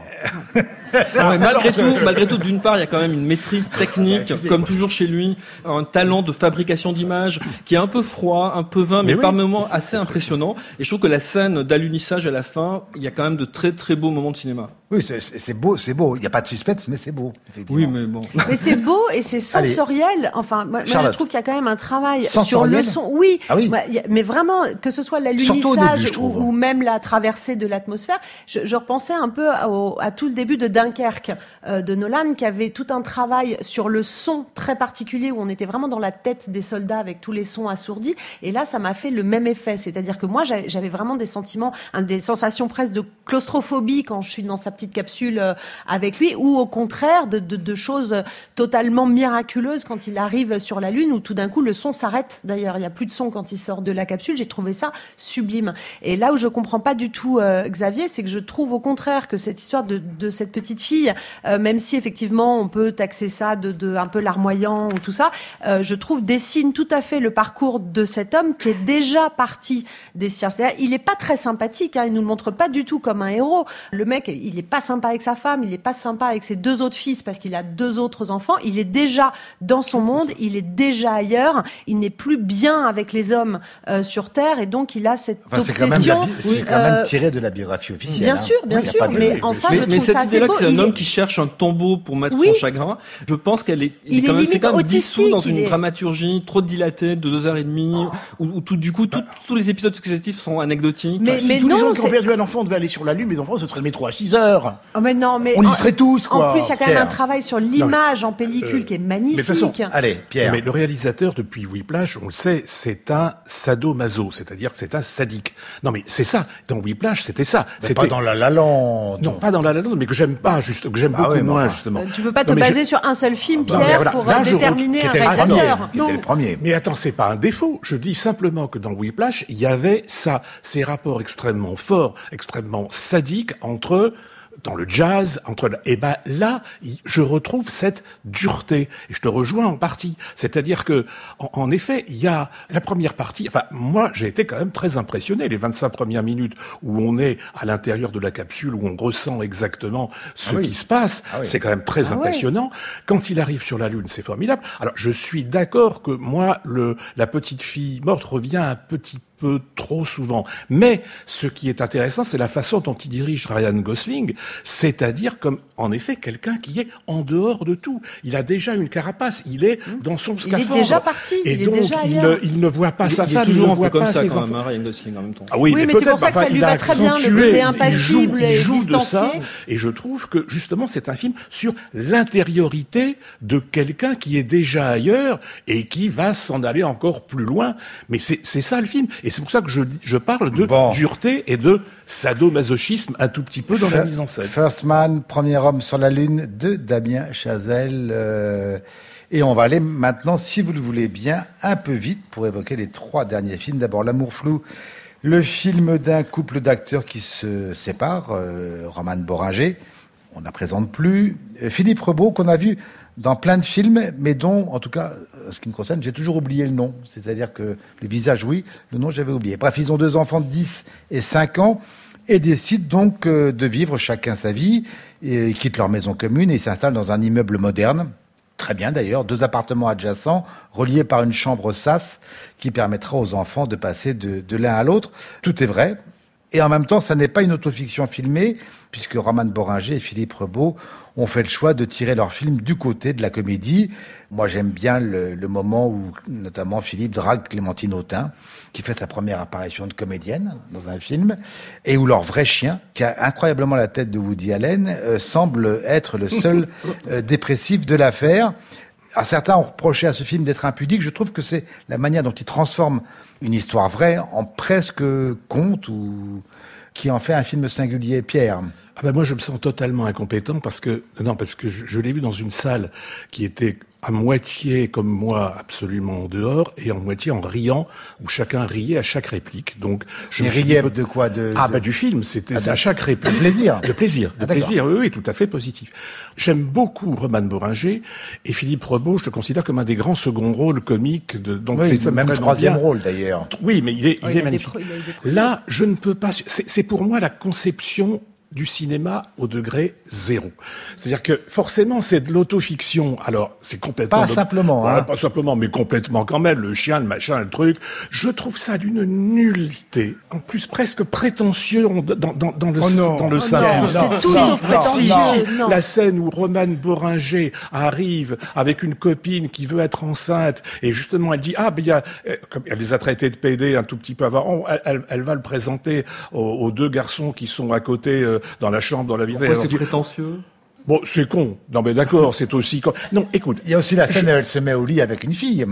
malgré tout, malgré tout, d'une part, il y a quand même une maîtrise technique, comme toujours chez lui, un talent de fabrication d'images qui est un peu froid, un peu vain, mais, par moments assez impressionnant. Et je trouve que la scène d'alunissage à la fin, il y a quand même de très très beaux moments de cinéma. Oui, c'est beau, c'est beau. Il n'y a pas de suspense, mais c'est beau. Oui, mais bon. Mais c'est beau et c'est sensoriel. Enfin, moi, je trouve qu'il y a quand même un travail sur le son. Oui, ah oui. mais vraiment, que ce soit l'alunissage ou, ou, même la traversée de l'atmosphère, je, je, repensais un peu à tout le début de Dunkerque euh, de Nolan, qui avait tout un travail sur le son très particulier où on était vraiment dans la tête des soldats avec tous les sons assourdis. Et là, ça m'a fait le même effet. C'est-à-dire que moi, j'avais vraiment des sentiments, des sensations presque de claustrophobie quand je suis dans sa petite capsule euh, avec lui, ou au contraire de, choses totalement miraculeuses quand il arrive sur la Lune, où tout d'un coup le son s'arrête. D'ailleurs, il n'y a plus de son quand il sort de la capsule. J'ai trouvé ça sublime. Et là où je comprends pas du tout euh, Xavier, c'est que je trouve au contraire que cette histoire de cette petite fille, euh, même si effectivement on peut taxer ça de, de un peu larmoyant ou tout ça, je trouve dessine tout à fait le parcours de cet homme qui est déjà parti des sciences. Il n'est pas très sympathique. Hein, il nous le montre pas du tout comme un héros. Le mec, il est pas sympa avec sa femme, il n'est pas sympa avec ses deux autres fils parce qu'il a deux autres enfants. Il est déjà dans son monde, il est déjà ailleurs. Il n'est plus bien avec les hommes euh, sur Terre et donc il a cette obsession. C'est quand, même, tiré de la biographie officielle. Bien hein. sûr, bien sûr. Mais enfin, je trouve cette idée-là que c'est un homme qui cherche un tombeau pour mettre son chagrin, je pense qu'elle est, il, est quand même, c'est quand même dissous dans une dramaturgie trop dilatée de deux heures et demie, où, tout, du coup, tous les épisodes successifs sont anecdotiques. Mais, si tous les gens qui ont perdu un enfant devaient aller sur la Lune, mes enfants, ce serait le métro à 6 heures. Oh, mais non, mais on y serait tous, quoi. En plus, il y a quand même un travail sur l'image en pellicule euh, qui est magnifique. Mais façon, allez, Pierre. Mais le réalisateur, depuis Whiplash, on le sait, c'est un sadomaso, c'est-à-dire que c'est un sadique. Non, mais c'est ça. Dans Whiplash, c'était ça. C'était pas dans La La Land. Non, pas dans La La Land, mais que j'aime pas, juste, que j'aime ah beaucoup moins, justement. Euh, tu peux pas te baser sur un seul film, Pierre, pour euh, déterminer un réalisateur. C'était le premier. Mais attends, c'est pas un défaut. Je dis simplement que dans Whiplash, il y avait ça, ces rapports extrêmement forts, extrêmement sadiques entre dans le jazz, entre et eh ben là, je retrouve cette dureté et je te rejoins en partie. C'est-à-dire que, en, effet, il y a la première partie. Enfin, moi, j'ai été quand même très impressionné les 25 premières minutes où on est à l'intérieur de la capsule où on ressent exactement ce ah qui se passe. Ah c'est quand même très ah impressionnant. Quand il arrive sur la lune, c'est formidable. Alors, je suis d'accord que moi, le la petite fille morte revient un petit peu trop souvent. Mais ce qui est intéressant, c'est la façon dont il dirige Ryan Gosling, c'est-à-dire comme, en effet, quelqu'un qui est en dehors de tout. Il a déjà une carapace, il est mmh. dans son scaphandre. Il est déjà parti, et il donc, est déjà il, ne, il, ne voit pas sa femme, il ne voit pas ses enfants. Hein, Ryan Gosling en même temps. Ah oui, mais, mais c'est pour ça que ça lui va très bien, le côté impassible il joue, il joue de ça, et je trouve que, justement, c'est un film sur l'intériorité de quelqu'un qui est déjà ailleurs et qui va s'en aller encore plus loin. Mais c'est ça le film. Et c'est pour ça que je, je parle de dureté et de sadomasochisme un tout petit peu dans la mise en scène. First Man, premier homme sur la Lune de Damien Chazelle. Euh, et on va aller maintenant, si vous le voulez bien, un peu vite pour évoquer les trois derniers films. D'abord, L'amour flou, le film d'un couple d'acteurs qui se séparent, euh, Roman Boringer, on ne la présente plus, euh, Philippe Rebaud, qu'on a vu dans plein de films, mais dont, en tout cas, ce qui me concerne, j'ai toujours oublié le nom. C'est-à-dire que le visage, oui, le nom, j'avais oublié. Bref, ils ont deux enfants de 10 et 5 ans et décident donc euh, de vivre chacun sa vie. Et ils quittent leur maison commune et s'installent dans un immeuble moderne. Très bien d'ailleurs, deux appartements adjacents, reliés par une chambre sas qui permettra aux enfants de passer de l'un à l'autre. Tout est vrai. Et en même temps, ça n'est pas une autofiction filmée, puisque Roman Boringer et Philippe Rebaud ont fait le choix de tirer leur film du côté de la comédie. Moi, j'aime bien le, le, moment où, notamment, Philippe drague Clémentine Autain, qui fait sa première apparition de comédienne dans un film, et où leur vrai chien, qui a incroyablement la tête de Woody Allen, euh, semble être le seul euh, dépressif de l'affaire. À certains ont reproché à ce film d'être impudique. Je trouve que c'est la manière dont il transforme une histoire vraie en presque conte ou qui en fait un film singulier. Pierre. Ah ben moi je me sens totalement incompétent parce que non parce que je, je l'ai vu dans une salle qui était à moitié comme moi absolument en dehors et en moitié en riant où chacun riait à chaque réplique. Donc je riais de quoi de, Ah bah du film, c'était ah, à chaque réplique. De plaisir. De plaisir, de ah, plaisir. Oui, oui, tout à fait positif. J'aime beaucoup Roman Boringer et Philippe Rebaud, je le considère comme un des grands seconds rôles comiques de donc oui, même troisième rôle d'ailleurs. Oui, mais il est, il est magnifique. Là, je ne peux pas c'est pour moi la conception du cinéma au degré zéro. C'est-à-dire que forcément c'est de l'autofiction. Alors c'est complètement pas simplement, hein. pas simplement, mais complètement quand même. Le chien, le machin, le truc. Je trouve ça d'une nullité. En plus presque prétentieux dans, dans, dans le oh dans le oh C'est tout sauf prétentieux. La scène où Roman Boringer arrive avec une copine qui veut être enceinte et justement elle dit ah ben il y a euh, comme elle les a traités de PD un tout petit peu avant. Elle, elle, va le présenter aux, deux garçons qui sont à côté. Euh, dans la chambre, dans la vie. c'est prétentieux? Bon, c'est con. Non, mais d'accord, c'est aussi con. Non, écoute. Il y a aussi la scène où elle se met au lit avec une fille.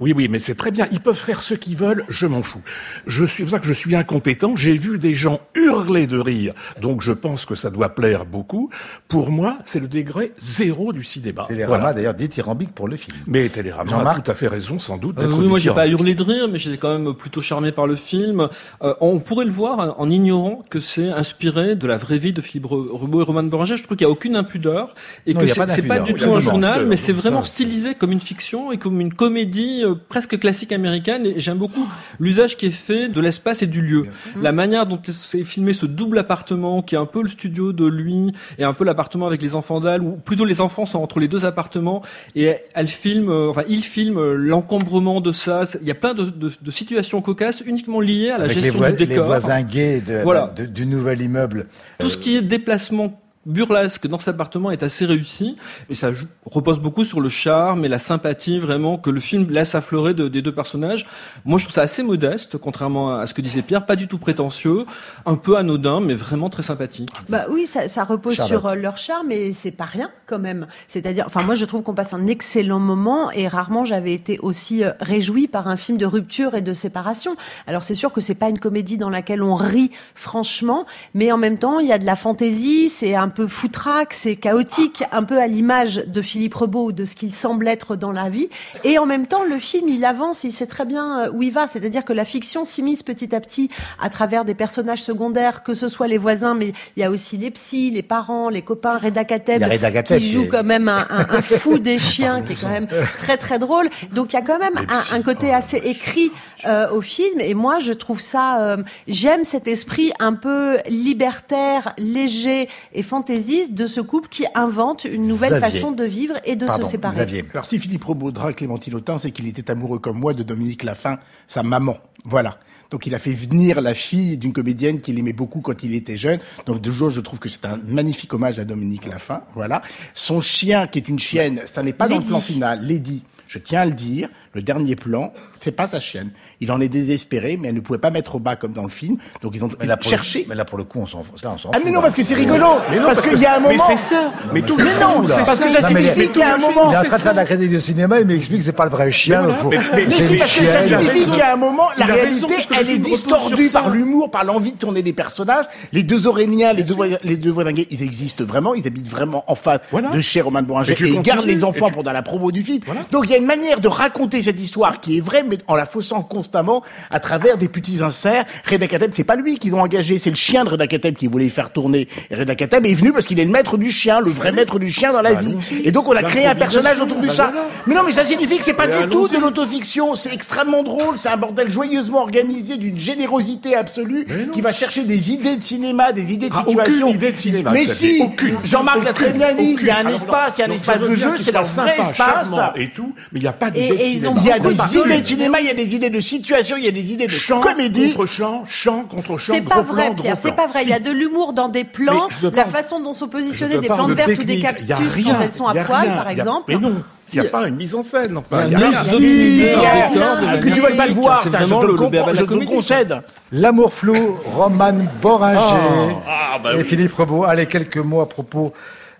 Oui, oui, mais c'est très bien. Ils peuvent faire ce qu'ils veulent, je m'en fous. Je suis, c'est pour ça que je suis incompétent. J'ai vu des gens hurler de rire, donc je pense que ça doit plaire beaucoup. Pour moi, c'est le degré zéro du cinéma. Télérama, voilà. d'ailleurs, dithyrambique pour le film. Mais Télérama a tout à fait raison, sans doute. Euh, oui, moi, j'ai pas hurlé de rire, mais j'étais quand même plutôt charmé par le film. Euh, on pourrait le voir en ignorant que c'est inspiré de la vraie vie de Philippe Rebaud et Roman Boringer. Je trouve qu'il n'y a aucune impudeur et que c'est pas, du tout un journal, mais c'est vraiment stylisé comme une fiction et comme une comédie euh, presque classique américaine. Et j'aime beaucoup l'usage qui est fait de l'espace et du lieu. La manière dont c'est filmé ce double appartement qui est un peu le studio de lui et un peu l'appartement avec les enfants d'elle, ou plutôt les enfants sont entre les deux appartements et elle filme, euh, enfin il filme euh, l'encombrement de ça. Il y a plein de, de, de situations cocasses uniquement liées à la gestion du décor. Les voisins gays de, voilà. du nouvel immeuble. Tout ce qui est déplacement burlesque dans cet appartement est assez réussi et ça repose beaucoup sur le charme et la sympathie vraiment que le film laisse affleurer des deux personnages. Moi, je trouve ça assez modeste, contrairement à ce que disait Pierre, pas du tout prétentieux, un peu anodin, mais vraiment très sympathique. Bah oui, ça, ça repose sur euh, leur charme et c'est pas rien quand même. C'est-à-dire, enfin moi, je trouve qu'on passe un excellent moment et rarement j'avais été aussi euh, réjoui par un film de rupture et de séparation. Alors c'est sûr que c'est pas une comédie dans laquelle on rit franchement, mais en même temps, il y a de la fantaisie, c'est un peu foutraque, c'est chaotique, un peu à l'image de Philippe Rebaud, de ce qu'il semble être dans la vie. Et en même temps, le film, il avance, il sait très bien euh, où il va. C'est-à-dire que la fiction s'immisce petit à petit à travers des personnages secondaires, que ce soit les voisins, mais il y a aussi les psys, les parents, les copains, Reda Kateb, qui joue quand même un, fou des chiens, qui est quand même très très drôle. Donc il y a quand même un, côté assez écrit euh, au film. Et moi, je trouve ça, euh, j'aime cet esprit un peu libertaire, léger et fantastique de ce couple qui invente une nouvelle façon de vivre et de se séparer. Alors si Philippe Robaudra, Clémentine Autain, c'est qu'il était amoureux comme moi de Dominique Laffin, sa maman. Voilà. Donc il a fait venir la fille d'une comédienne qu'il aimait beaucoup quand il était jeune. Donc de jour, je trouve que c'est un magnifique hommage à Dominique Laffin. Voilà. Son chien, qui est une chienne, ça n'est pas dans le plan final, Lady. Je tiens à le dire, le dernier plan, c'est pas sa chienne. Il en est désespéré, mais elle ne pouvait pas mettre au bas comme dans le film. Donc ils ont cherché. mais là, pour le coup, on s'en fout. Ah, mais non, parce que c'est rigolo. parce qu'il y a un moment. Mais c'est ça. Mais tout mais non, parce que ça signifie qu'il y a un moment. Il est en train de faire de la critique de cinéma, il m'explique que c'est pas le vrai chien. Mais c'est parce que ça signifie qu'il y a un moment, la réalité, elle est distordue par l'humour, par l'envie de tourner des personnages. Les deux Auréliens, les deux, les deux ils existent vraiment, ils habitent vraiment en face de chez Roman Boranger et ils gardent les enfants pendant la promo du film. Donc il y a une manière de raconter cette histoire qui est vraie, mais en la faussant constamment à travers des petits inserts. Reda Kateb, c'est pas lui qu'ils ont engagé, c'est le chien de Reda Kateb qui voulait faire tourner. Et Reda Kateb est venu parce qu'il est le maître du chien, le vrai maître du chien dans la bah, vie. Et donc on a créé un personnage autour de bah, ça. Mais non, mais ça signifie que c'est pas du tout de l'autofiction. C'est extrêmement drôle. C'est un bordel joyeusement organisé d'une générosité absolue qui va chercher des idées de cinéma, des idées de ah, situation. idée de cinéma. Mais si, Jean-Marc l'a très bien dit, il y a un espace, il y a un espace de jeu, c'est leur vrai espace. Et tout, mais il n'y a pas d'idée de cinéma. Il y a des idées de cinéma, il y a des idées de situation, il y a des idées de chant comédie. Contre chant, chant contre chant. C'est pas vrai, Pierre. C'est pas vrai. Il y a de l'humour dans des plans, la façon dont sont positionnés des plantes vertes ou des cactus quand elles sont à poil, par exemple. Mais non. Il n'y a pas une mise en scène, enfin. Mais si, que tu veux pas le voir, ça, je te le concède. L'amour flou, Roman Boringer ah. Ah, bah et Philippe Rebaud. Allez, quelques mots à propos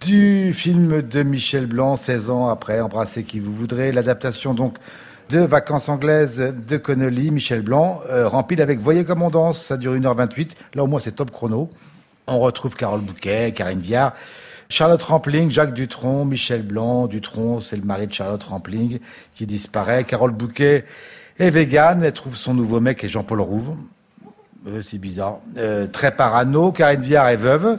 du film de Michel Blanc, 16 ans après, Embrasser qui vous voudrez. L'adaptation, donc, de Vacances anglaises de Connolly, Michel Blanc, euh, rempli avec Voyez comme on danse, ça dure 1h28. Là au moins c'est top chrono. On retrouve Carole Bouquet, Karine Viard, Charlotte Rampling, Jacques Dutronc, Michel Blanc. Dutronc, c'est le mari de Charlotte Rampling qui disparaît. Carole Bouquet est végane. Elle trouve son nouveau mec et Jean-Paul Rouve. Euh, c'est bizarre. Euh, très parano. Karine Viard est veuve.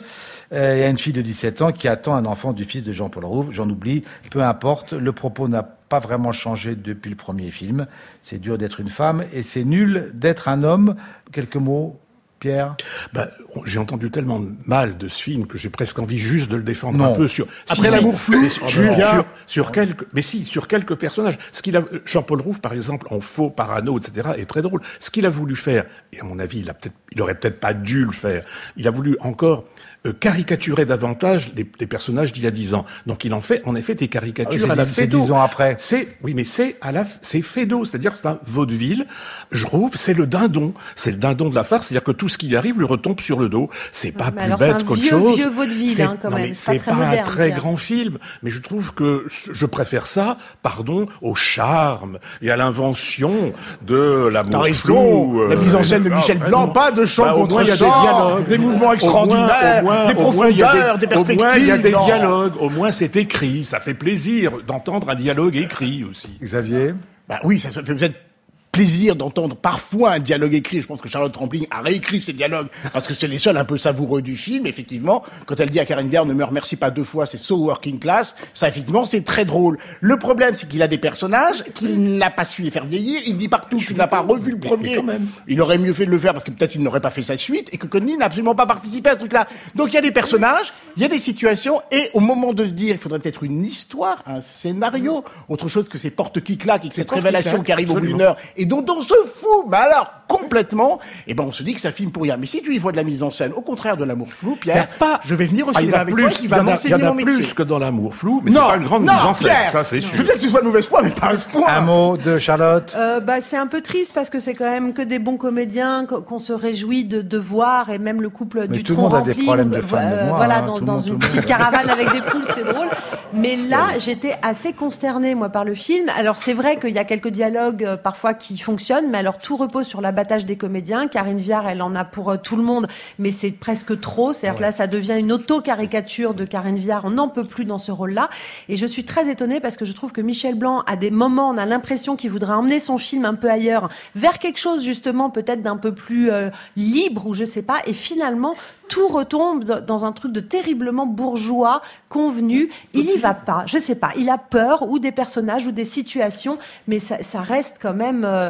Euh, Il y a une fille de 17 ans qui attend un enfant du fils de Jean-Paul Rouve. J'en oublie. Peu importe. Le propos n'a pas vraiment changé depuis le premier film. C'est dur d'être une femme et c'est nul d'être un homme. Quelques mots, Pierre bah, J'ai entendu tellement mal de ce film que j'ai presque envie juste de le défendre Non. un peu sur. Après l'amour flou, mais sur, sur, non. sur- sur quelques, mais si, sur quelques personnages. Ce qu'il a, Jean-Paul Rouve, par exemple, en faux parano, etc., est très drôle. Ce qu'il a voulu faire, et à mon avis, il a peut-être, il aurait peut-être pas dû le faire. Il a voulu encore euh, caricaturer davantage les, les personnages d'il y a dix ans. Donc il en fait, en effet, des caricatures Ah oui, c'est à la Feydeau. dix ans après. C'est, oui, mais c'est à la, c'est Feydeau, c'est-à-dire c'est un vaudeville. Je trouve, c'est le dindon. C'est le dindon de la farce, c'est-à-dire que tout ce qui lui arrive lui retombe sur le dos. C'est pas mais plus alors, bête qu'autre chose. vieux vaudeville, C'est- hein, quand non, même. C'est pas un très grand film, mais je trouve que je préfère ça, pardon, au charme et à l'invention de T'as l'amour raison, flou. euh, la mise en scène de ah, Michel. Blanc, pas de chant Bah, contre il y a des chant, dialogues. des mouvements moins- extraordinaires, moins- des profondeurs, des Au moins, il y a perspectives, des non. dialogues. Au moins, c'est écrit. Ça fait plaisir d'entendre un dialogue écrit aussi. Xavier? Bah oui, ça, ça fait peut-être plaisir d'entendre parfois un dialogue écrit. Je pense que Charlotte Rampling a réécrit ces dialogues parce que c'est les seuls un peu savoureux du film, effectivement. Quand elle dit à Karen Viard ne me remercie pas deux fois, c'est so working class. Ça, effectivement, c'est très drôle. Le problème, c'est qu'il a des personnages qu'il n'a pas su les faire vieillir. Il dit partout qu'il n'a pas revu le premier. Il aurait mieux fait de le faire parce que peut-être il n'aurait pas fait sa suite et que Conny n'a absolument pas participé à ce truc-là. Donc il y a des personnages, il y a des situations et au moment de se dire, il faudrait peut-être une histoire, un scénario, autre chose que ces portes qui claquent et que cette révélation qui arrive au bout d'une heure et dont on se fout, mais alors complètement, et ben on se dit que ça filme pour rien. Mais si tu y vois de la mise en scène, au contraire de l'amour flou, Il y a Pierre, pas- je vais venir au Ah, cinéma en a avec plus, toi qui il y va en a- il y m'enseigner en a mon métier. plus que dans l'amour flou, mais c'est pas une grande non, mise en scène, Pierre, ça c'est Je sûr. veux bien que tu sois de mauvaise foi, mais pas à ce point. Un mot de Charlotte Euh, bah, c'est un peu triste parce que c'est quand même que des bons comédiens qu- qu'on se réjouit de, de voir et même le couple Mais du tout le tronc monde a des rempli, problèmes de euh, de euh, voilà hein, dans, monde, une petite caravane avec des poules c'est drôle mais là j'étais assez consternée moi par le film alors c'est vrai qu'il y a quelques dialogues euh, parfois qui fonctionnent mais alors tout repose sur l'abattage des comédiens. Karine Viard elle en a pour euh, tout le monde mais c'est presque trop. C'est-à-dire que là ça devient une auto-caricature de Karine Viard. On n'en peut plus dans ce rôle-là. Et je suis très étonnée parce que je trouve que Michel Blanc à des moments on a l'impression qu'il voudrait emmener son film un peu ailleurs vers quelque chose justement peut-être d'un peu plus euh, libre ou je sais pas. Et finalement tout retombe dans- dans un truc de terriblement bourgeois convenu. Il y va pas. Je sais pas. Il a peur ou des personnages ou des situations mais ça, ça reste quand même euh,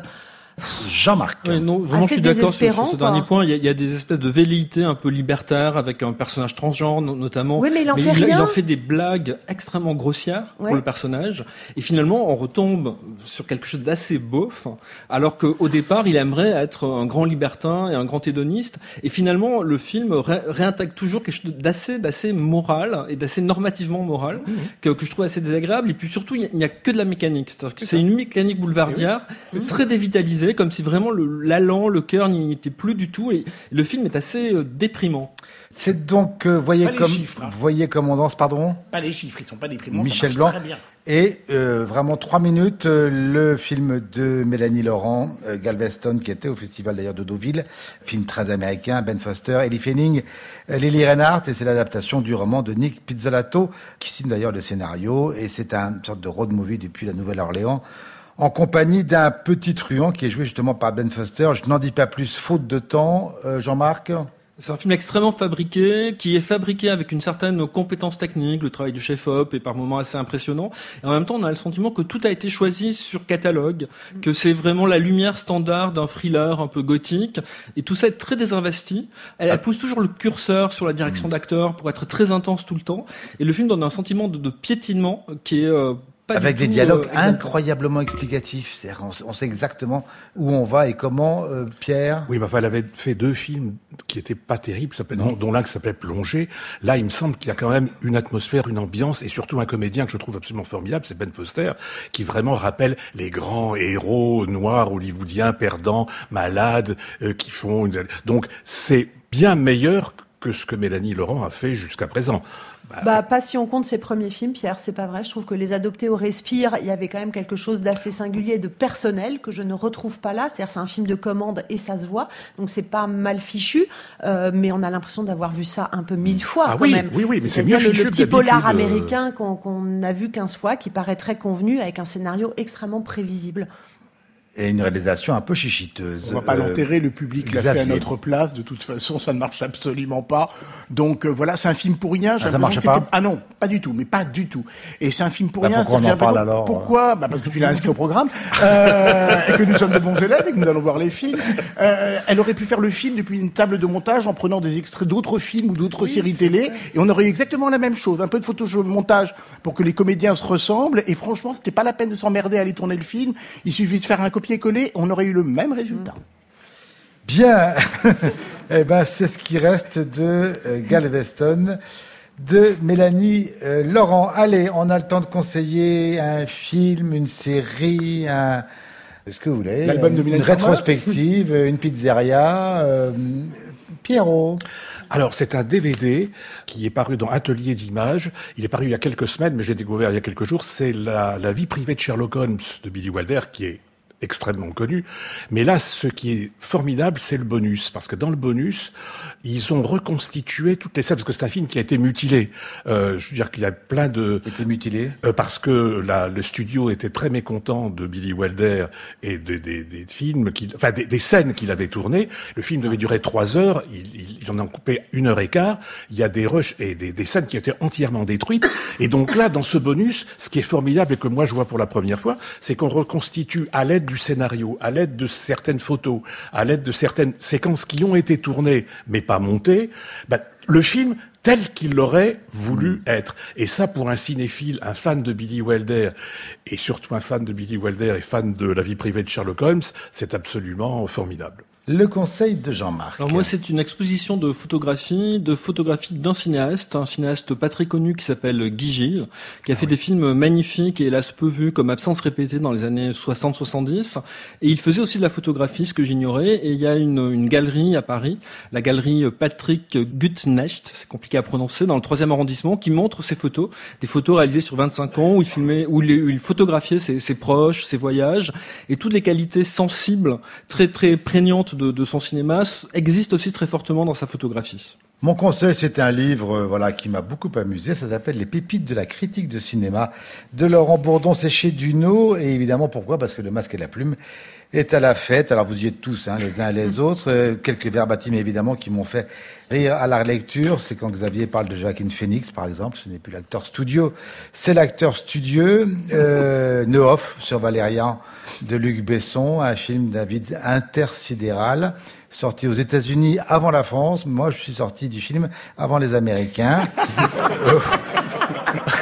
Jean-Marc. Oui, non, vraiment, Assez je suis d'accord sur, ce quoi. dernier point. Il y, a, il y a des espèces de velléités un peu libertaires avec un personnage transgenre, no- notamment. Oui, mais il en fait il, rien. il en fait des blagues extrêmement grossières Ouais. pour le personnage. Et finalement, on retombe sur quelque chose d'assez beauf, alors qu'au départ, il aimerait être un grand libertin et un grand hédoniste. Et finalement, le film ré- réintègre toujours quelque chose d'assez, d'assez moral et d'assez normativement moral, Mmh. que, que je trouve assez désagréable. Et puis surtout, il n'y a- il n'y a, que de la mécanique. C'est-à-dire que c'est une mécanique boulevardière, très dévitalisée, comme si vraiment l'allant, le cœur n'y était plus du tout. Et le film est assez euh, déprimant. C'est donc, euh, voyez comme, chiffres, hein. voyez comme on danse, pardon? Pas les chiffres, ils sont pas déprimants. Michel Blanc. Très bien. Et euh, vraiment trois minutes, euh, le film de Mélanie Laurent, euh, Galveston, qui était au festival d'ailleurs de Deauville, film très américain, Ben Foster, Ellie Fanning, euh, Lily Reinhardt, et c'est l'adaptation du roman de Nick Pizzolatto, qui signe d'ailleurs le scénario, et c'est un- une sorte de road movie depuis la Nouvelle-Orléans, en compagnie d'un petit truand qui est joué justement par Ben Foster. Je n'en dis pas plus, faute de temps, euh, Jean-Marc. C'est un film extrêmement fabriqué, qui est fabriqué avec une certaine compétence technique, le travail du chef-op est par moments assez impressionnant. Et en même temps, on a le sentiment que tout a été choisi sur catalogue, que c'est vraiment la lumière standard d'un thriller un peu gothique. Et tout ça est très désinvesti. Elle, pousse toujours le curseur sur la direction d'acteur pour être très intense tout le temps. Et le film donne un sentiment de, de piétinement qui est euh, pas du Avec des tout, dialogues euh, incroyablement explicatifs. C'est-à-dire, On, on sait exactement où on va et comment, euh, Pierre. Oui, enfin, elle avait fait deux films qui étaient pas terribles, dont l'un qui s'appelait Plongée. Là, il me semble qu'il y a quand même une atmosphère, une ambiance, et surtout un comédien que je trouve absolument formidable, c'est Ben Foster, qui vraiment rappelle les grands héros noirs hollywoodiens, perdants, malades, euh, qui font... Une... Donc, c'est bien meilleur que ce que Mélanie Laurent a fait jusqu'à présent. Bah, bah, pas si on compte ses premiers films, Pierre, c'est pas vrai. Je trouve que Les Adoptés au Respire, il y avait quand même quelque chose d'assez singulier, de personnel, que je ne retrouve pas là. C'est-à-dire, c'est un film de commande et ça se voit. Donc, c'est pas mal fichu, euh, mais on a l'impression d'avoir vu ça un peu mille fois ah quand oui, même. Oui, oui, mais c'est mieux le, fichu le petit polar euh. américain qu'on qu'on a vu 15 fois, qui paraît très convenu, avec un scénario extrêmement prévisible. Et une réalisation un peu chichiteuse. On va pas Euh, l'enterrer, le public l'a fait à notre place. De toute façon, ça ne marche absolument pas. Donc euh, voilà, c'est un film pour rien. Ah, ça marche pas Ah non, pas du tout, mais pas du tout. Et c'est un film pour Bah, rien. pourquoi c'est- on en parle alors Pourquoi bah Parce que tu l'as inscrit au programme euh, et que nous sommes de bons élèves et que nous allons voir les films. Euh, elle aurait pu faire le film depuis une table de montage en prenant des extraits d'autres films ou d'autres séries télé et on aurait eu exactement la même chose. Un peu de photomontage pour que les comédiens se ressemblent et franchement, c'était pas la peine de s'emmerder à aller tourner le film. Il suffit de faire un copier-coller, on aurait eu le même résultat. Bien. eh ben, c'est ce qui reste de euh, Galveston, de Mélanie euh, Laurent. Allez, on a le temps de conseiller un film, une série, un. Ce que vous voulez. L'album de Une rétrospective, une pizzeria. euh, Pierrot. Alors, c'est un DVD qui est paru dans Atelier d'images. Il est paru il y a quelques semaines, mais j'ai découvert il y a quelques jours. C'est la, la vie privée de Sherlock Holmes de Billy Wilder, qui est extrêmement connu. Mais là, ce qui est formidable, c'est le bonus. Parce que dans le bonus, ils ont reconstitué toutes les scènes. Parce que c'est un film qui a été mutilé. Euh, je veux dire qu'il y a plein de... Était mutilé. Euh, parce que la, le studio était très mécontent de Billy Wilder et de- des, des films, qu'il, enfin des, des scènes qu'il avait tournées. Le film devait durer trois heures, il, il, il en a coupé une heure et quart. Il y a des rushs et des, des scènes qui étaient entièrement détruites. Et donc là, dans ce bonus, ce qui est formidable et que moi je vois pour la première fois, c'est qu'on reconstitue à l'aide du scénario, à l'aide de certaines photos, à l'aide de certaines séquences qui ont été tournées mais pas montées, bah, le film tel qu'il l'aurait voulu être. Et ça, pour un cinéphile, un fan de Billy Wilder, et surtout un fan de Billy Wilder et fan de la vie privée de Sherlock Holmes, c'est absolument formidable. Le conseil de Jean-Marc. Alors moi, c'est une exposition de photographie, de photographie d'un cinéaste, un cinéaste pas très connu qui s'appelle Guy Gilles, qui a fait des films magnifiques et hélas peu vus comme Absence répétée dans les années 60-70. Et il faisait aussi de la photographie, ce que j'ignorais. Et il y a une, une galerie à Paris, la galerie Patrick Gutnecht, c'est compliqué à prononcer, dans le troisième arrondissement, qui montre ses photos, des photos réalisées sur 25 ans où il filmait, où il, où il photographiait ses, ses proches, ses voyages, et toutes les qualités sensibles, très très prégnantes de, son cinéma existent aussi très fortement dans sa photographie. Mon conseil, c'est un livre euh, voilà, qui m'a beaucoup amusé. Ça s'appelle Les pépites de la critique de cinéma de Laurent Bourdon. C'est chez Duno. Et évidemment, pourquoi? Parce que le masque et la plume est à la fête. Alors vous y êtes tous, hein, les uns et les autres. Euh, quelques verbatims, évidemment, qui m'ont fait rire à la lecture. C'est quand Xavier parle de Joaquin Phoenix, par exemple. Ce n'est plus l'acteur studio, c'est l'acteur studieux. Euh, Neoff sur Valérian de Luc Besson, un film David intersidéral sorti aux États-Unis avant la France. Moi, je suis sorti du film avant les Américains.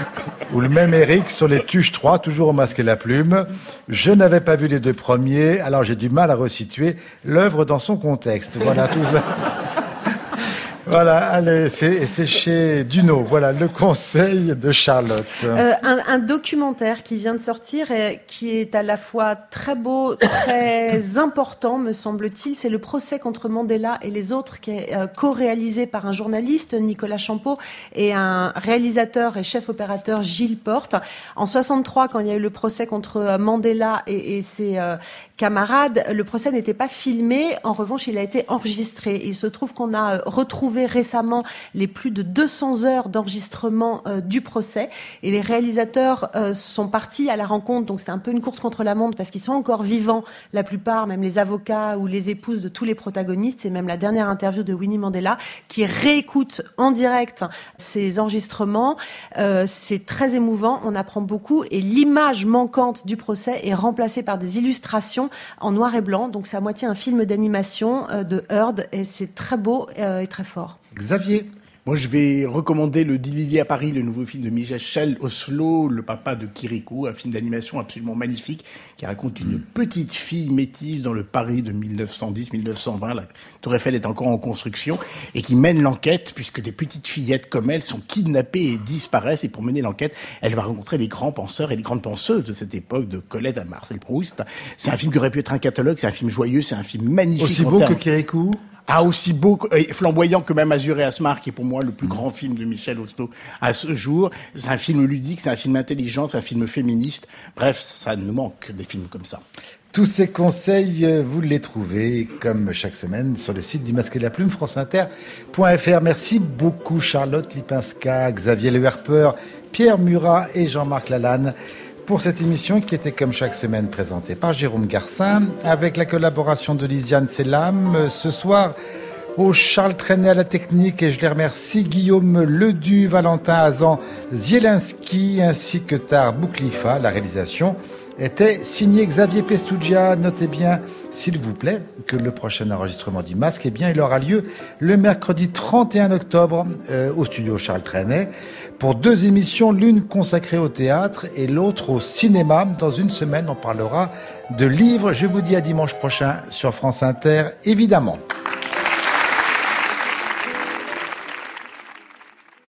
Ou le même Eric sur les Tuches 3, toujours au masque et la plume. Je n'avais pas vu les deux premiers, alors j'ai du mal à resituer l'œuvre dans son contexte. Voilà tout ça. Voilà, allez, c'est chez Duno. Voilà le conseil de Charlotte. Euh, un, documentaire qui vient de sortir et qui est à la fois très beau, très important, me semble-t-il. C'est le procès contre Mandela et les autres, qui est euh, co-réalisé par un journaliste, Nicolas Champeau, et un réalisateur et chef opérateur, Gilles Porte. En 63, quand il y a eu le procès contre euh, Mandela et, ses camarades, le procès n'était pas filmé. En revanche, il a été enregistré. Il se trouve qu'on a euh, récemment les plus de 200 heures d'enregistrement euh, du procès et les réalisateurs euh, sont partis à la rencontre. Donc c'est un peu une course contre la montre parce qu'ils sont encore vivants, la plupart, même les avocats ou les épouses de tous les protagonistes. C'est même la dernière interview de Winnie Mandela qui réécoute en direct ces enregistrements. Euh, c'est très émouvant, on apprend beaucoup et l'image manquante du procès est remplacée par des illustrations en noir et blanc. Donc c'est à moitié un film d'animation de Heard et c'est très beau et très fort. Xavier. Moi, je vais recommander le Dilili à Paris, le nouveau film de Michel Oslo, le papa de Kirikou, un film d'animation absolument magnifique qui raconte une petite fille métisse dans le Paris de 1910-1920. La Tour Eiffel est encore en construction et qui mène l'enquête puisque des petites fillettes comme elle sont kidnappées et disparaissent. Et pour mener l'enquête, elle va rencontrer les grands penseurs et les grandes penseuses de cette époque, de Colette à Marcel Proust. C'est un film qui aurait pu être un catalogue. C'est un film joyeux, c'est un film magnifique. Aussi beau que Kirikou à aussi beau et flamboyant que même Azur et Asmar, qui est pour moi le plus grand film de Michel Oslo à ce jour. C'est un film ludique, c'est un film intelligent, c'est un film féministe. Bref, ça nous manque des films comme ça. Tous ces conseils, euh, vous les trouvez, comme chaque semaine, sur le site du Masque et de la Plume, franceinter.fr. Merci beaucoup Charlotte Lipinska, Xavier Le Herper, Pierre Murat et Jean-Marc Lalanne pour cette émission qui était comme chaque semaine présentée par Jérôme Garcin, avec la collaboration de Lisiane Selam. Ce soir, au Charles Trenet à la technique et je les remercie Guillaume Ledu, Valentin Azan, Zielinski ainsi que Tar Bouklifa, la réalisation était signé Xavier Pestugia. Notez bien, s'il vous plaît, que le prochain enregistrement du masque, eh bien, il aura lieu le mercredi 31 octobre euh, au studio Charles Trenet pour deux émissions, l'une consacrée au théâtre et l'autre au cinéma. Dans une semaine, on parlera de livres. Je vous dis à dimanche prochain sur France Inter, évidemment.